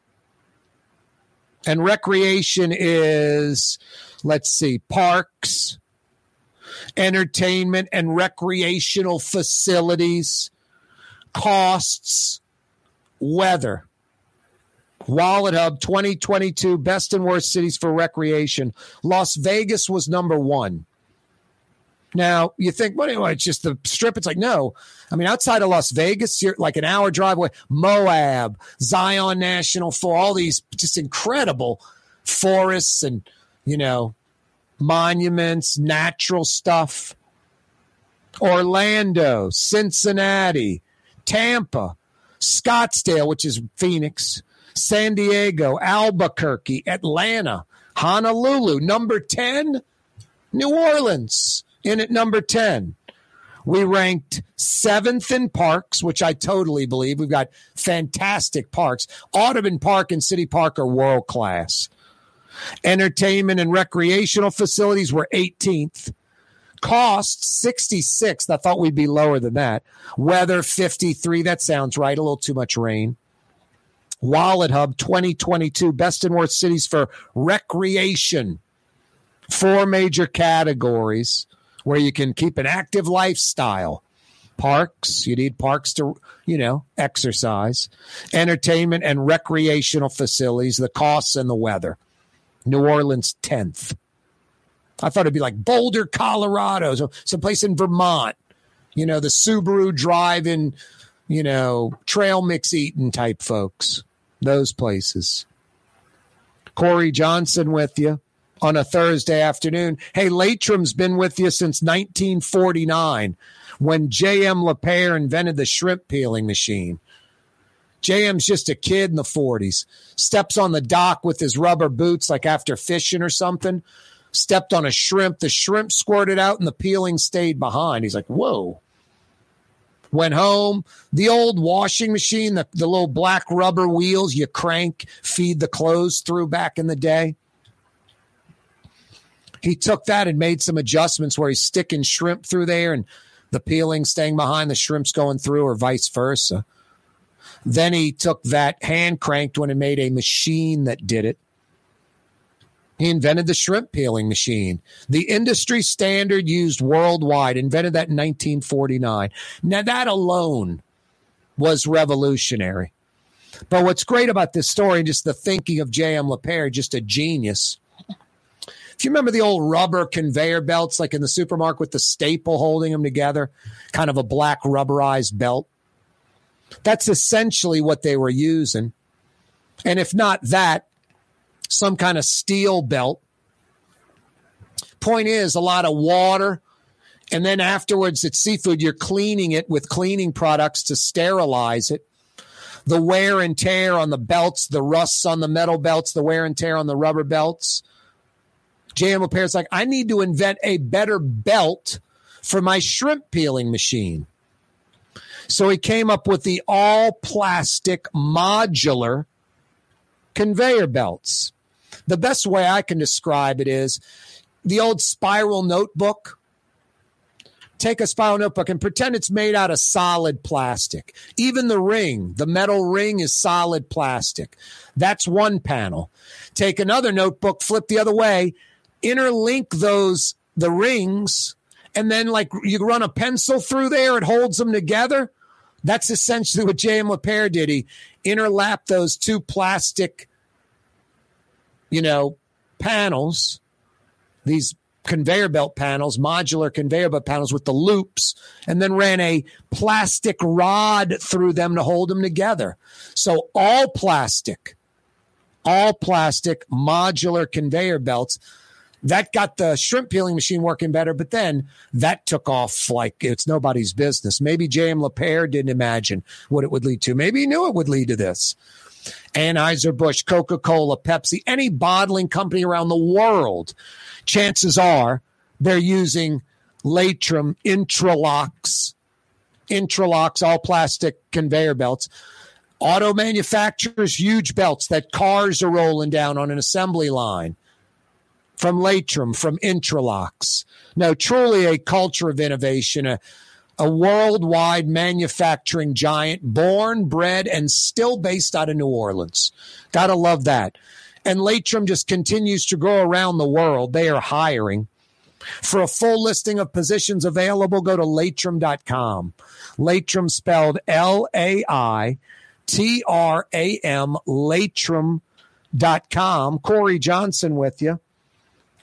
And recreation is, let's see, parks, entertainment and recreational facilities, costs, weather. Wallet Hub 2022 best and worst cities for recreation. Las Vegas was number one. Now you think, well, anyway, it's just the strip. It's like no. I mean, outside of Las Vegas, you're like an hour drive away. Moab, Zion National for all these just incredible forests and you know monuments, natural stuff. Orlando, Cincinnati, Tampa, Scottsdale, which is Phoenix, San Diego, Albuquerque, Atlanta, Honolulu. Number 10, New Orleans in at number 10. We ranked seventh in parks, which I totally believe. We've got fantastic parks. Audubon Park and City Park are world class. Entertainment and recreational facilities were 18th. Cost 66. I thought we'd be lower than that. Weather 53. That sounds right. A little too much rain. Wallet Hub 2022 Best and Worst Cities for Recreation. Four major categories where you can keep an active lifestyle. Parks, you need parks to, you know, exercise. Entertainment and recreational facilities, the costs and the weather. New Orleans 10th. I thought it'd be like Boulder, Colorado, so someplace in Vermont. You know, the Subaru driving, you know, trail mix eating type folks. Those places. Corey Johnson with you on a Thursday afternoon. Hey, Laitram's been with you since 1949 when J.M. Lapeyre invented the shrimp peeling machine. JM's just a kid in the 40s. Steps on the dock with his rubber boots, like after fishing or something. Stepped on a shrimp. The shrimp squirted out and the peeling stayed behind. He's like, whoa. Went home. The old washing machine, the, the little black rubber wheels you crank, feed the clothes through back in the day. He took that and made some adjustments where he's sticking shrimp through there and the peeling staying behind, the shrimps going through, or vice versa. Then he took that hand cranked one and made a machine that did it. He invented the shrimp peeling machine, the industry standard used worldwide, invented that in 1949. Now, that alone was revolutionary. But what's great about this story, just the thinking of J.M. Lapeyre, just a genius. If you remember the old rubber conveyor belts, like in the supermarket with the staple holding them together, kind of a black rubberized belt, that's essentially what they were using. And if not that, some kind of steel belt. Point is, a lot of water. And then afterwards, it's seafood. You're cleaning it with cleaning products to sterilize it. The wear and tear on the belts, the rusts on the metal belts, the wear and tear on the rubber belts. JM Lapeyre's like, I need to invent a better belt for my shrimp peeling machine. So he came up with the all plastic modular conveyor belts. The best way I can describe it is the old spiral notebook. Take a spiral notebook and pretend it's made out of solid plastic. Even the ring, the metal ring is solid plastic. That's one panel. Take another notebook, flip the other way, interlink those the rings and then like you run a pencil through there it holds them together that's essentially what j.m lapeyre did he interlapped those two plastic you know panels these conveyor belt panels modular conveyor belt panels with the loops and then ran a plastic rod through them to hold them together so all plastic all plastic modular conveyor belts that got the shrimp peeling machine working better, but then that took off like it's nobody's business. Maybe J.M. Lapeyre didn't imagine what it would lead to. Maybe he knew it would lead to this. Anheuser-Busch, Coca-Cola, Pepsi, any bottling company around the world, chances are they're using Laitram Intralox, Intralox, all plastic conveyor belts. Auto manufacturers, huge belts that cars are rolling down on an assembly line from Laitram, from Intralox. Now, truly a culture of innovation, a, a worldwide manufacturing giant, born, bred, and still based out of New Orleans. Gotta love that. And Laitram just continues to grow around the world. They are hiring. For a full listing of positions available, go to laitram.com. Laitram spelled L A I T R A M, laitram.com. Corey Johnson with you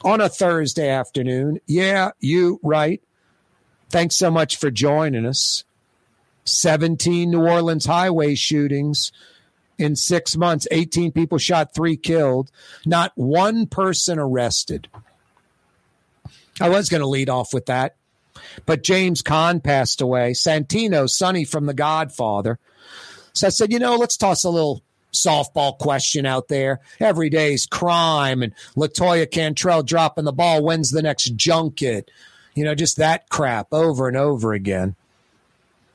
on a Thursday afternoon. Yeah, you right. Thanks so much for joining us. 17 New Orleans highway shootings in six months, 18 people shot, three killed, not one person arrested. I was going to lead off with that, but James Caan passed away. Santino, Sonny from The Godfather. So I said, you know, let's toss a little softball question out there. Every day's crime and Latoya Cantrell dropping the ball. When's the next junket? You know, just that crap over and over again.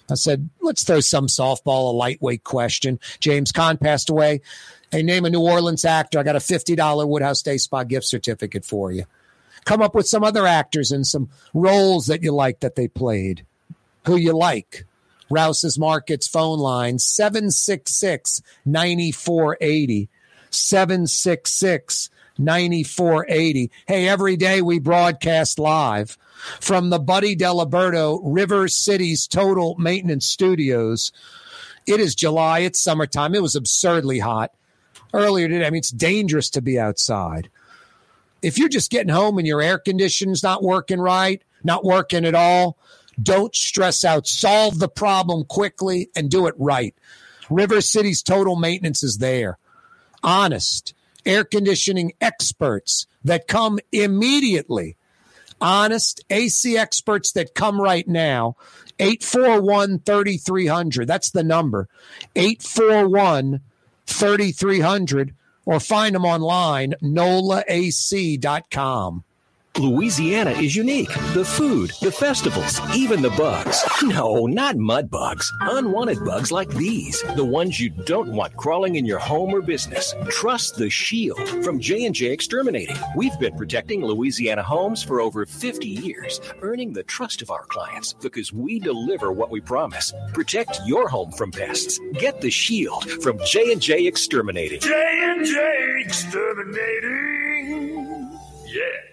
I said, let's throw some softball, a lightweight question. James Caan passed away. Hey, name a New Orleans actor. I got a $50 Woodhouse Day Spa gift certificate for you. Come up with some other actors and some roles that you like that they played, who you like. Rouse's Markets phone line 766 9480. 766 9480. Hey, every day we broadcast live from the Buddy Diliberto River Cities Total Maintenance Studios. It is July, it's summertime. It was absurdly hot earlier today. I mean, it's dangerous to be outside. If you're just getting home and your air conditioning's not working right, not working at all, don't stress out. Solve the problem quickly and do it right. River City's total maintenance is there. Honest air conditioning experts that come immediately honest AC experts that come right now. 841 3300. That's the number. 841 3300 or find them online, nolaac.com. Louisiana is unique. The food, the festivals, even the bugs. No, not mud bugs. Unwanted bugs like these, the ones you don't want crawling in your home or business. Trust the Shield from J&J Exterminating. We've been protecting Louisiana homes for over 50 years, earning the trust of our clients because we deliver what we promise. Protect your home from pests. Get the Shield from J&J Exterminating. J&J Exterminating. Yeah.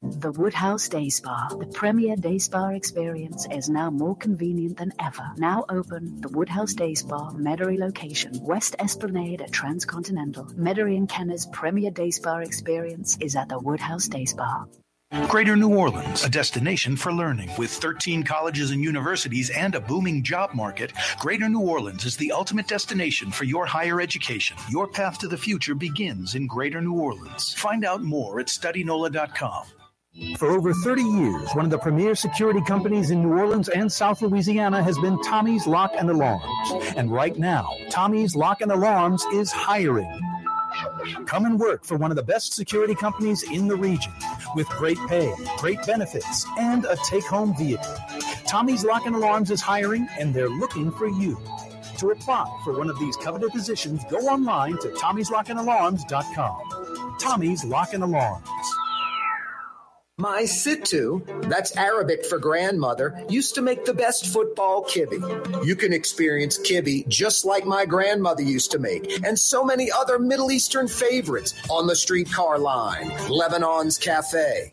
The Woodhouse Day Spa, the premier day spa experience, is now more convenient than ever. Now open, the Woodhouse Day Spa, Metairie location, West Esplanade at Transcontinental. Metairie and Kenner's premier day spa experience is at the Woodhouse Day Spa. Greater New Orleans, a destination for learning. With 13 colleges and universities and a booming job market, Greater New Orleans is the ultimate destination for your higher education. Your path to the future begins in Greater New Orleans. Find out more at studynola.com. For over 30 years, one of the premier security companies in New Orleans and South Louisiana has been Tommy's Lock and Alarms. And right now, Tommy's Lock and Alarms is hiring. Come and work for one of the best security companies in the region with great pay, great benefits, and a take home vehicle. Tommy's Lock and Alarms is hiring and they're looking for you. To apply for one of these coveted positions, go online to tommy'slockandalarms.com. Tommy's Lock and Alarms. My Sittu, that's Arabic for grandmother, used to make the best football kibbe. You can experience kibbe just like my grandmother used to make, and so many other Middle Eastern favorites on the streetcar line, Lebanon's Cafe.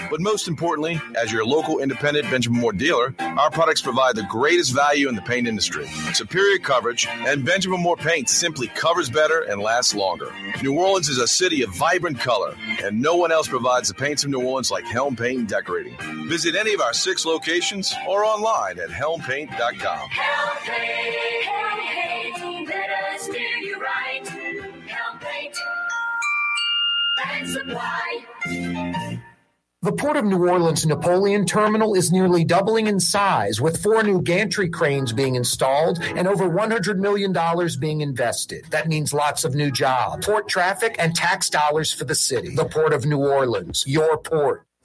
But most importantly, as your local independent Benjamin Moore dealer, our products provide the greatest value in the paint industry. Superior coverage, and Benjamin Moore paint simply covers better and lasts longer. New Orleans is a city of vibrant color, and no one else provides the paints of New Orleans like Helm Paint and Decorating. Visit any of our six locations or online at helmpaint.com. Helm paint, helm paint, let us do you right. Helm paint and supply. The Port of New Orleans Napoleon Terminal is nearly doubling in size, with four new gantry cranes being installed and over $100 million being invested. That means lots of new jobs, port traffic, and tax dollars for the city. The Port of New Orleans, your port.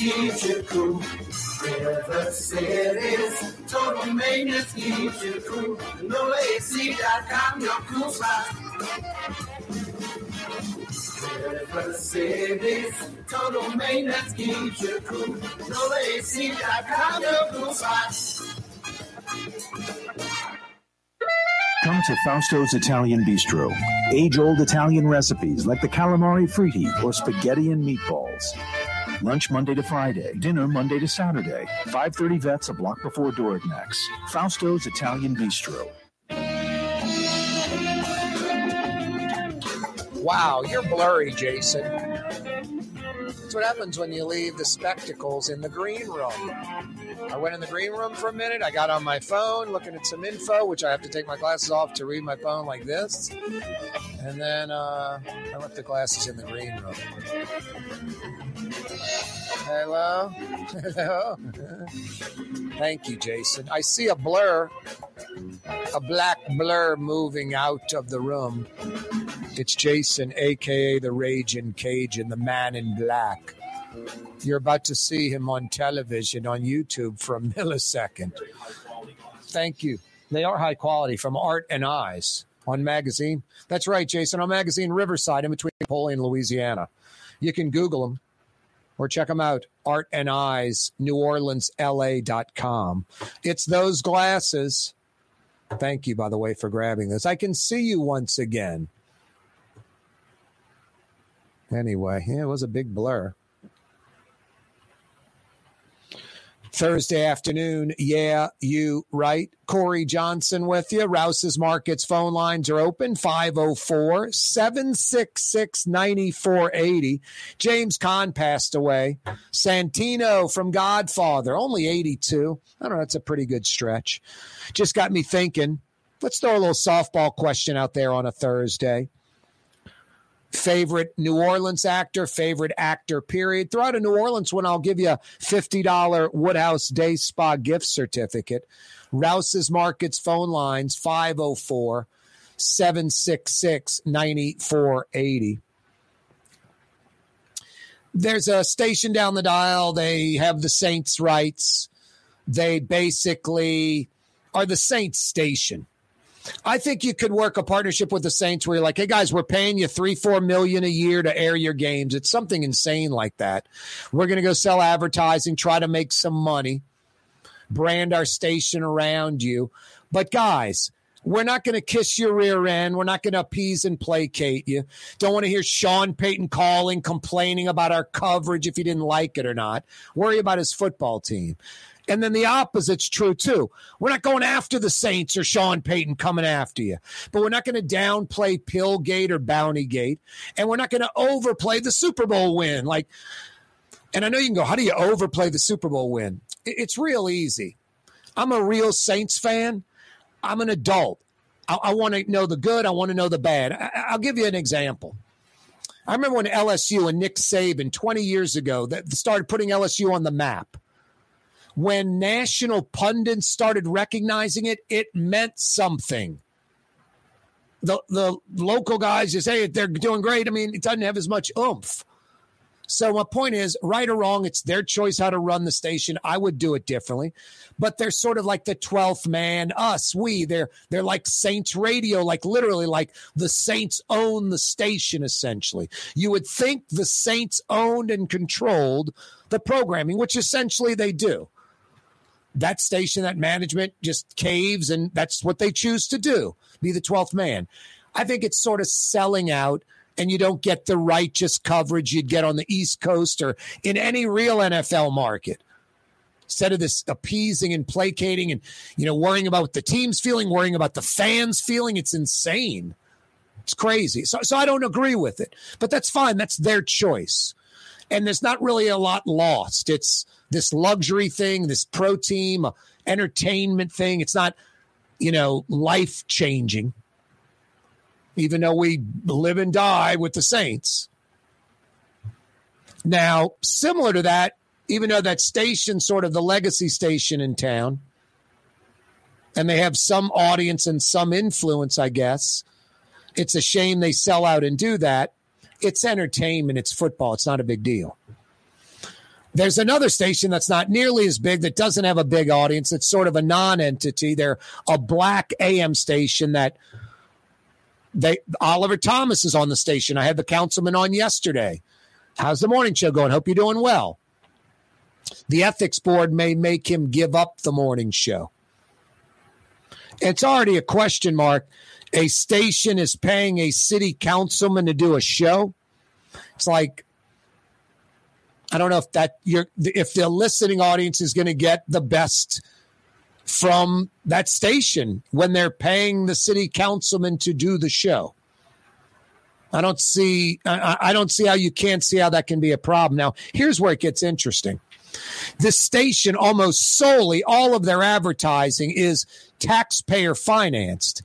Cities, cool. River Cities, total maintenance keeps you cool. NolaAC.com, your cool spot. River City's total maintenance keeps you cool. NolaAC.com, your cool spot. Come to Fausto's Italian Bistro. Age old Italian recipes like the calamari fritti or spaghetti and meatballs. Lunch Monday to Friday, dinner Monday to Saturday. 530 vets a block before Dorignac's. Fausto's Italian Bistro. Wow, you're blurry, Jason. That's what happens when you leave the spectacles in the green room. I went in the green room for a minute. I got on my phone looking at some info, which I have to take my glasses off to read my phone like this. And then uh, I left the glasses in the green room. Hello? (laughs) Hello? Thank you, Jason. I see a blur, a black blur moving out of the room. It's Jason, aka the Rage in Cage and the man in black. You're about to see him on television on YouTube for a (laughs) millisecond. Thank you. They are high quality from Art and Eyes on magazine. That's right, Jason, on magazine Riverside in between Napoleon Louisiana. You can Google them or check them out. Art and Eyes, New Orleans, LA.com. It's those glasses. Thank you, by the way, for grabbing this. I can see you once again. Anyway, yeah, it was a big blur. Thursday afternoon. Yeah, you right. Corey Johnson with you. Rouse's Markets phone lines are open 504 766 9480. James Caan passed away. Santino from Godfather, only 82. I don't know. That's a pretty good stretch. Just got me thinking. Let's throw a little softball question out there on a Thursday favorite New Orleans actor, favorite actor, period. Throw out a New Orleans one. I'll give you a $50 Woodhouse Day Spa gift certificate. Rouse's Markets phone lines 504 766 9480. There's a station down the dial. They have the Saints' rights. They basically are the Saints station. I think you could work a partnership with the Saints where you're like, hey guys, we're paying you three, four million a year to air your games. It's something insane like that. We're to go sell advertising, try to make some money, brand our station around you. But guys, we're not going to kiss your rear end. We're not going to appease and placate you. Don't want to hear Sean Payton calling, complaining about our coverage if he didn't like it or not. Worry about his football team. And then the opposite's true too. We're not going after the Saints or Sean Payton coming after you, but we're not going to downplay Pillgate or Bountygate, and we're not going to overplay the Super Bowl win. Like, and I know you can go, how do you overplay the Super Bowl win? It's real easy. I'm a real Saints fan. I'm an adult. I, I want to know the good. I want to know the bad. I, I'll give you an example. I remember when LSU and Nick Saban 20 years ago that started putting LSU on the map when national pundits started recognizing it, it meant something. The the local guys just say they're doing great. I mean, it doesn't have as much oomph. So my point is, right or wrong, it's their choice how to run the station. I would do it differently, but they're sort of like the twelfth man, us, we. They're they're like Saints Radio, like literally, like the Saints own the station. Essentially, you would think the Saints owned and controlled the programming, which essentially they do that station, that management just caves, and that's what they choose to do be the 12th man. I think it's sort of selling out, and you don't get the righteous coverage you'd get on the East Coast or in any real NFL market. Instead of this appeasing and placating and you know worrying about what the team's feeling, worrying about the fans feeling, it's insane. It's crazy. So, so I don't agree with it, but that's fine. That's their choice, and there's not really a lot lost. It's this luxury thing, this pro team uh, entertainment thing. It's not, you know, life changing, even though we live and die with the Saints. Now, similar to that, even though that station, sort of the legacy station in town, and they have some audience and some influence, I guess. It's a shame they sell out and do that. It's entertainment, it's football, it's not a big deal. There's another station that's not nearly as big that doesn't have a big audience. It's sort of a non-entity. They're a black AM station that they Oliver Thomas is on the station. I had the councilman on yesterday. How's the morning show going? Hope you're doing well. The ethics board may make him give up the morning show. It's already a question mark. A station is paying a city councilman to do a show. It's like I don't know if that you're if the listening audience is going to get the best from that station when they're paying the city councilman to do the show. I don't see I, I don't see how you can't see how that can be a problem. Now, here's where it gets interesting. This station almost solely all of their advertising is taxpayer financed.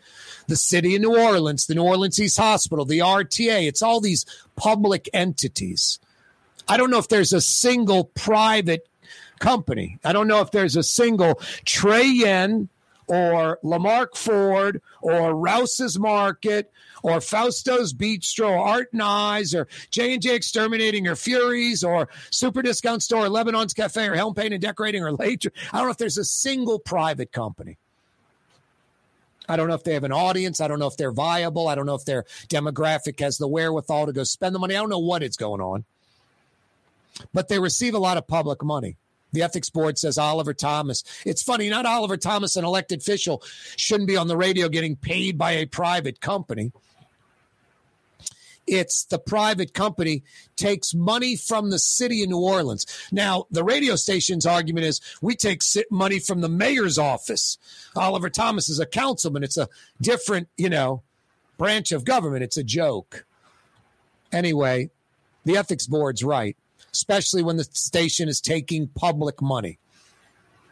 The city of New Orleans, the New Orleans East Hospital, the RTA, it's all these public entities. I don't know if there's a single private company. I don't know if there's a single Trey Yuen or Lamarque Ford or Rouse's Market or Fausto's Bistro or Art and Eyes or J&J Exterminating or Fury's or Super Discount Store or Lebanon's Cafe or Helm Paint and Decorating or Later. I don't know if there's a single private company. I don't know if they have an audience. I don't know if they're viable. I don't know if their demographic has the wherewithal to go spend the money. I don't know what it's going on. But they receive a lot of public money. The ethics board says Oliver Thomas. It's funny, not Oliver Thomas, an elected official, shouldn't be on the radio getting paid by a private company. It's the private company takes money from the city of New Orleans. Now, the radio station's argument is we take money from the mayor's office. Oliver Thomas is a councilman. It's a different, you know, branch of government. It's a joke. Anyway, the ethics board's right especially when the station is taking public money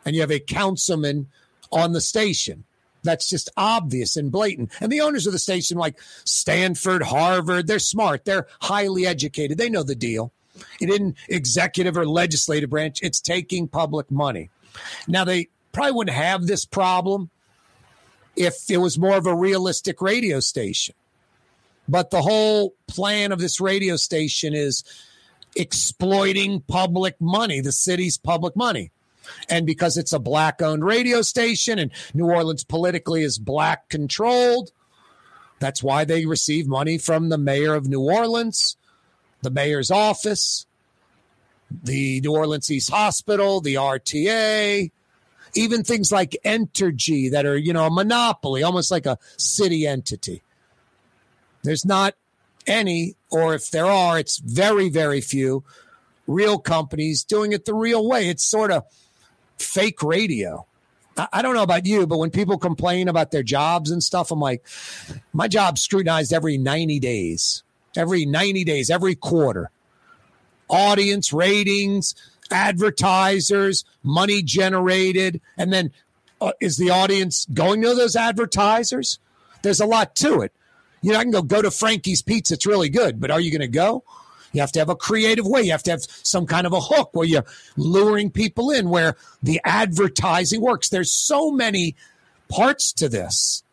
and you have a councilman on the station. That's just obvious and blatant. And the owners of the station, like Stanford, Harvard, they're smart. They're highly educated. They know the deal. It isn't executive or legislative branch, it's taking public money. Now, they probably wouldn't have this problem if it was more of a realistic radio station. But the whole plan of this radio station is exploiting public money, the city's public money. And because it's a black owned radio station and New Orleans politically is black controlled, that's why they receive money from the mayor of New Orleans, the mayor's office, the New Orleans East Hospital, the RTA, even things like Entergy that are, you know, a monopoly, almost like a city entity. There's not any, or if there are, it's very, very few real companies doing it the real way. It's sort of fake radio. I don't know about you, but when people complain about their jobs and stuff, I'm like, my job's scrutinized every 90 days, every 90 days, every quarter. Audience ratings, advertisers, money generated. And then uh, is the audience going to those advertisers? There's a lot to it. You know, I can go go to Frankie's Pizza. It's really good, but are you going to go? You have to have a creative way. You have to have some kind of a hook where you're luring people in, where the advertising works. There's so many parts to this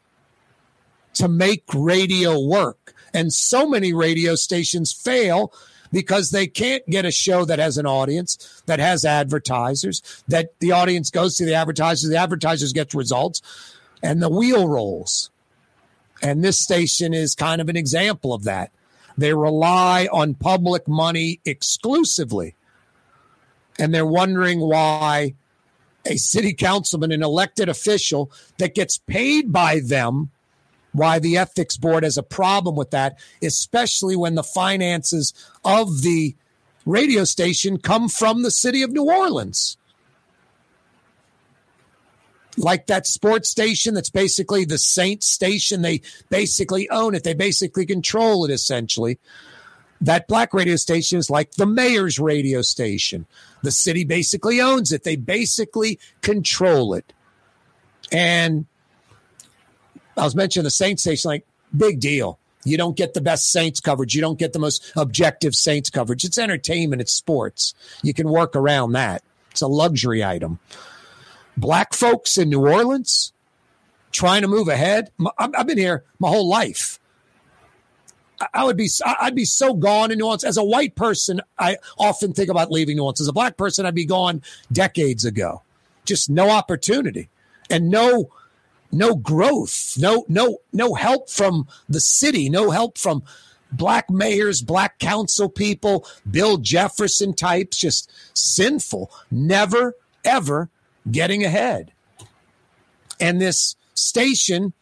to make radio work. And so many radio stations fail because they can't get a show that has an audience, that has advertisers, that the audience goes to the advertisers, the advertisers get results, and the wheel rolls. And this station is kind of an example of that. They rely on public money exclusively. And they're wondering why a city councilman, an elected official that gets paid by them, why the ethics board has a problem with that, especially when the finances of the radio station come from the city of New Orleans like that sports station that's basically the Saints station. They basically own it, they basically control it essentially. That black radio station is like the mayor's radio station. The city basically owns it, they basically control it. And I was mentioning the Saints station, like, big deal. You don't get the best Saints coverage. You don't get the most objective Saints coverage. It's entertainment, it's sports. You can work around that. It's a luxury item black folks in New Orleans trying to move ahead. I've been here my whole life. I would be I'd be so gone in New Orleans. As a white person, I often think about leaving New Orleans. As a black person, I'd be gone decades ago. Just no opportunity and no no growth, no no no help from the city, no help from black mayors, black council people, Bill Jefferson types, just sinful, never ever getting ahead. And this station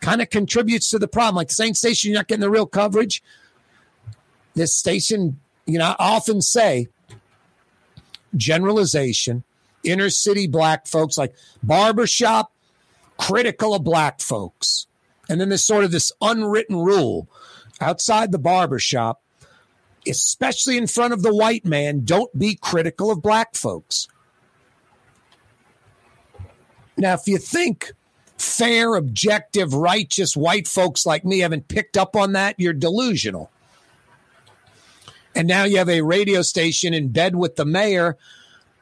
kind of contributes to the problem. Like the same station, you're not getting the real coverage. This station, you know, I often say generalization, inner city black folks like barbershop, critical of black folks. And then there's sort of this unwritten rule outside the barbershop, especially in front of the white man, don't be critical of black folks. Now, if you think fair, objective, righteous white folks like me haven't picked up on that, you're delusional. And now you have a radio station in bed with the mayor.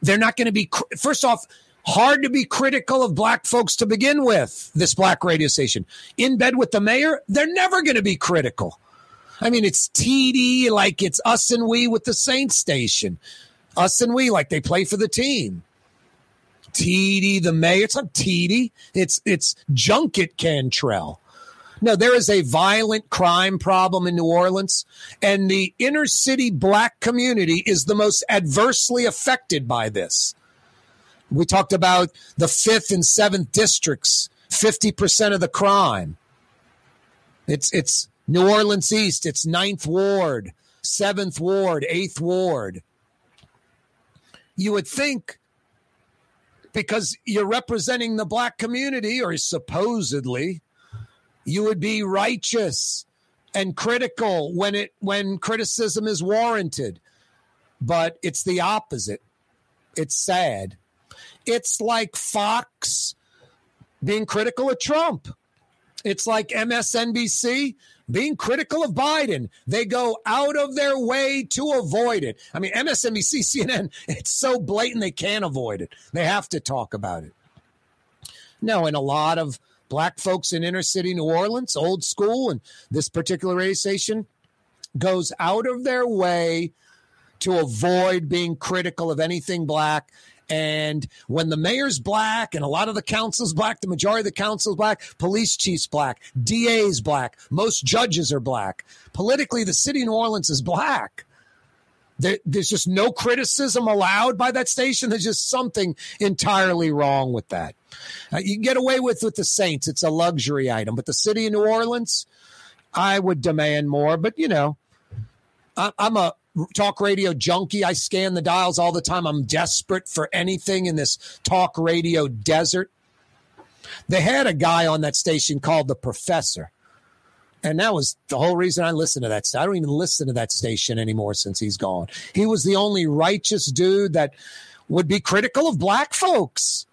They're not going to be, first off, hard to be critical of black folks to begin with, this black radio station. In bed with the mayor, they're never going to be critical. I mean, it's TD like it's us and we with the Saints station. Us and we like they play for the team. TD the mayor. It's not TD. It's it's Junket Cantrell. No, there is a violent crime problem in New Orleans, and the inner city black community is the most adversely affected by this. We talked about the fifth and seventh districts, 50% of the crime. It's it's New Orleans East, it's Ninth Ward, Seventh Ward, Eighth Ward. You would think because you're representing the black community, or supposedly, you would be righteous and critical when it when criticism is warranted. But it's the opposite. It's sad. It's like Fox being critical of Trump. It's like MSNBC being critical of Biden. They go out of their way to avoid it. I mean, MSNBC, CNN, (laughs) it's so blatant they can't avoid it. They have to talk about it. No, and a lot of black folks in inner city New Orleans, old school, and this particular radio station goes out of their way to avoid being critical of anything black and when the mayor's black and a lot of the council's black, the majority of the council's black, police chief's black, DA's black, most judges are black. Politically, the city of New Orleans is black. There, there's just no criticism allowed by that station. There's just something entirely wrong with that. Uh, you can get away with with the Saints; it's a luxury item. But the city of New Orleans, I would demand more. But you know, I, I'm a talk radio junkie. I scan the dials all the time. I'm desperate for anything in this talk radio desert. They had a guy on that station called the Professor. And that was the whole reason I listened to that. I don't even listen to that station anymore since he's gone. He was the only righteous dude that would be critical of black folks.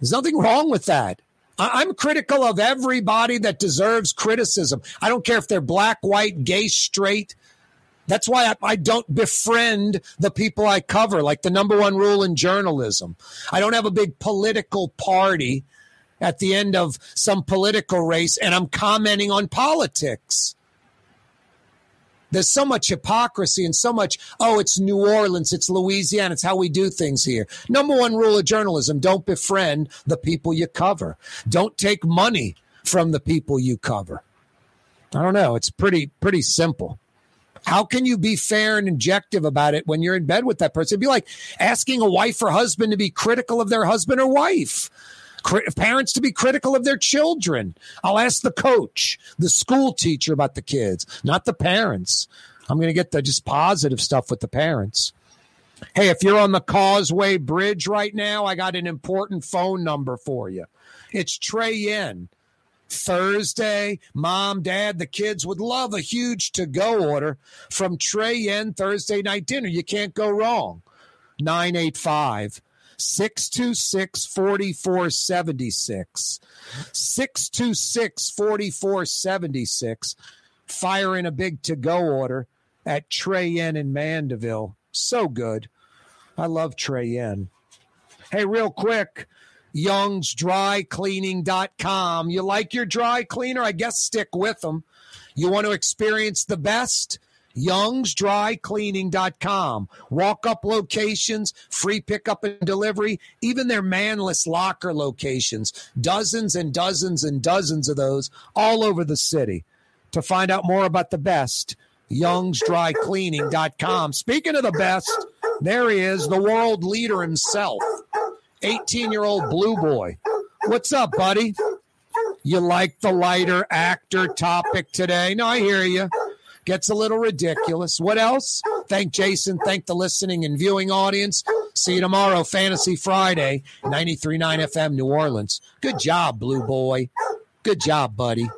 There's nothing wrong with that. I'm critical of everybody that deserves criticism. I don't care if they're black, white, gay, straight. That's why I, I, don't befriend the people I cover, like the number one rule in journalism. I don't have a big political party at the end of some political race and I'm commenting on politics. There's so much hypocrisy and so much, oh, it's New Orleans, it's Louisiana, it's how we do things here. Number one rule of journalism don't befriend the people you cover, don't take money from the people you cover. I don't know. It's pretty, pretty simple. How can you be fair and objective about it when you're in bed with that person? It'd be like asking a wife or husband to be critical of their husband or wife. Parents to be critical of their children. I'll ask the coach, the school teacher about the kids, not the parents. I'm going to get the just positive stuff with the parents. Hey, if you're on the Causeway Bridge right now, I got an important phone number for you. It's Trey Yuen. Thursday, mom, dad, the kids would love a huge to go order from Trey Yuen Thursday night dinner. You can't go wrong. 985 626 4476. 626 4476. Fire in a big to go order at Trey Yuen in Mandeville. So good. I love Trey Yuen. Hey, real quick, youngsdrycleaning.com. You like your dry cleaner? I guess stick with them. You want to experience the best? youngsdrycleaning.com. Walk up locations, free pickup and delivery, even their manless locker locations. Dozens and dozens and dozens of those all over the city. To find out more about the best, youngsdrycleaning.com. Speaking of the best, there he is, the world leader himself, 18 year old blue boy. What's up, buddy? You like the lighter actor topic today? No, I hear you. Gets a little ridiculous. What else? Thank Jason. Thank the listening and viewing audience. See you tomorrow, Fantasy Friday, 93.9 FM, New Orleans. Good job, Blue Boy. Good job, buddy.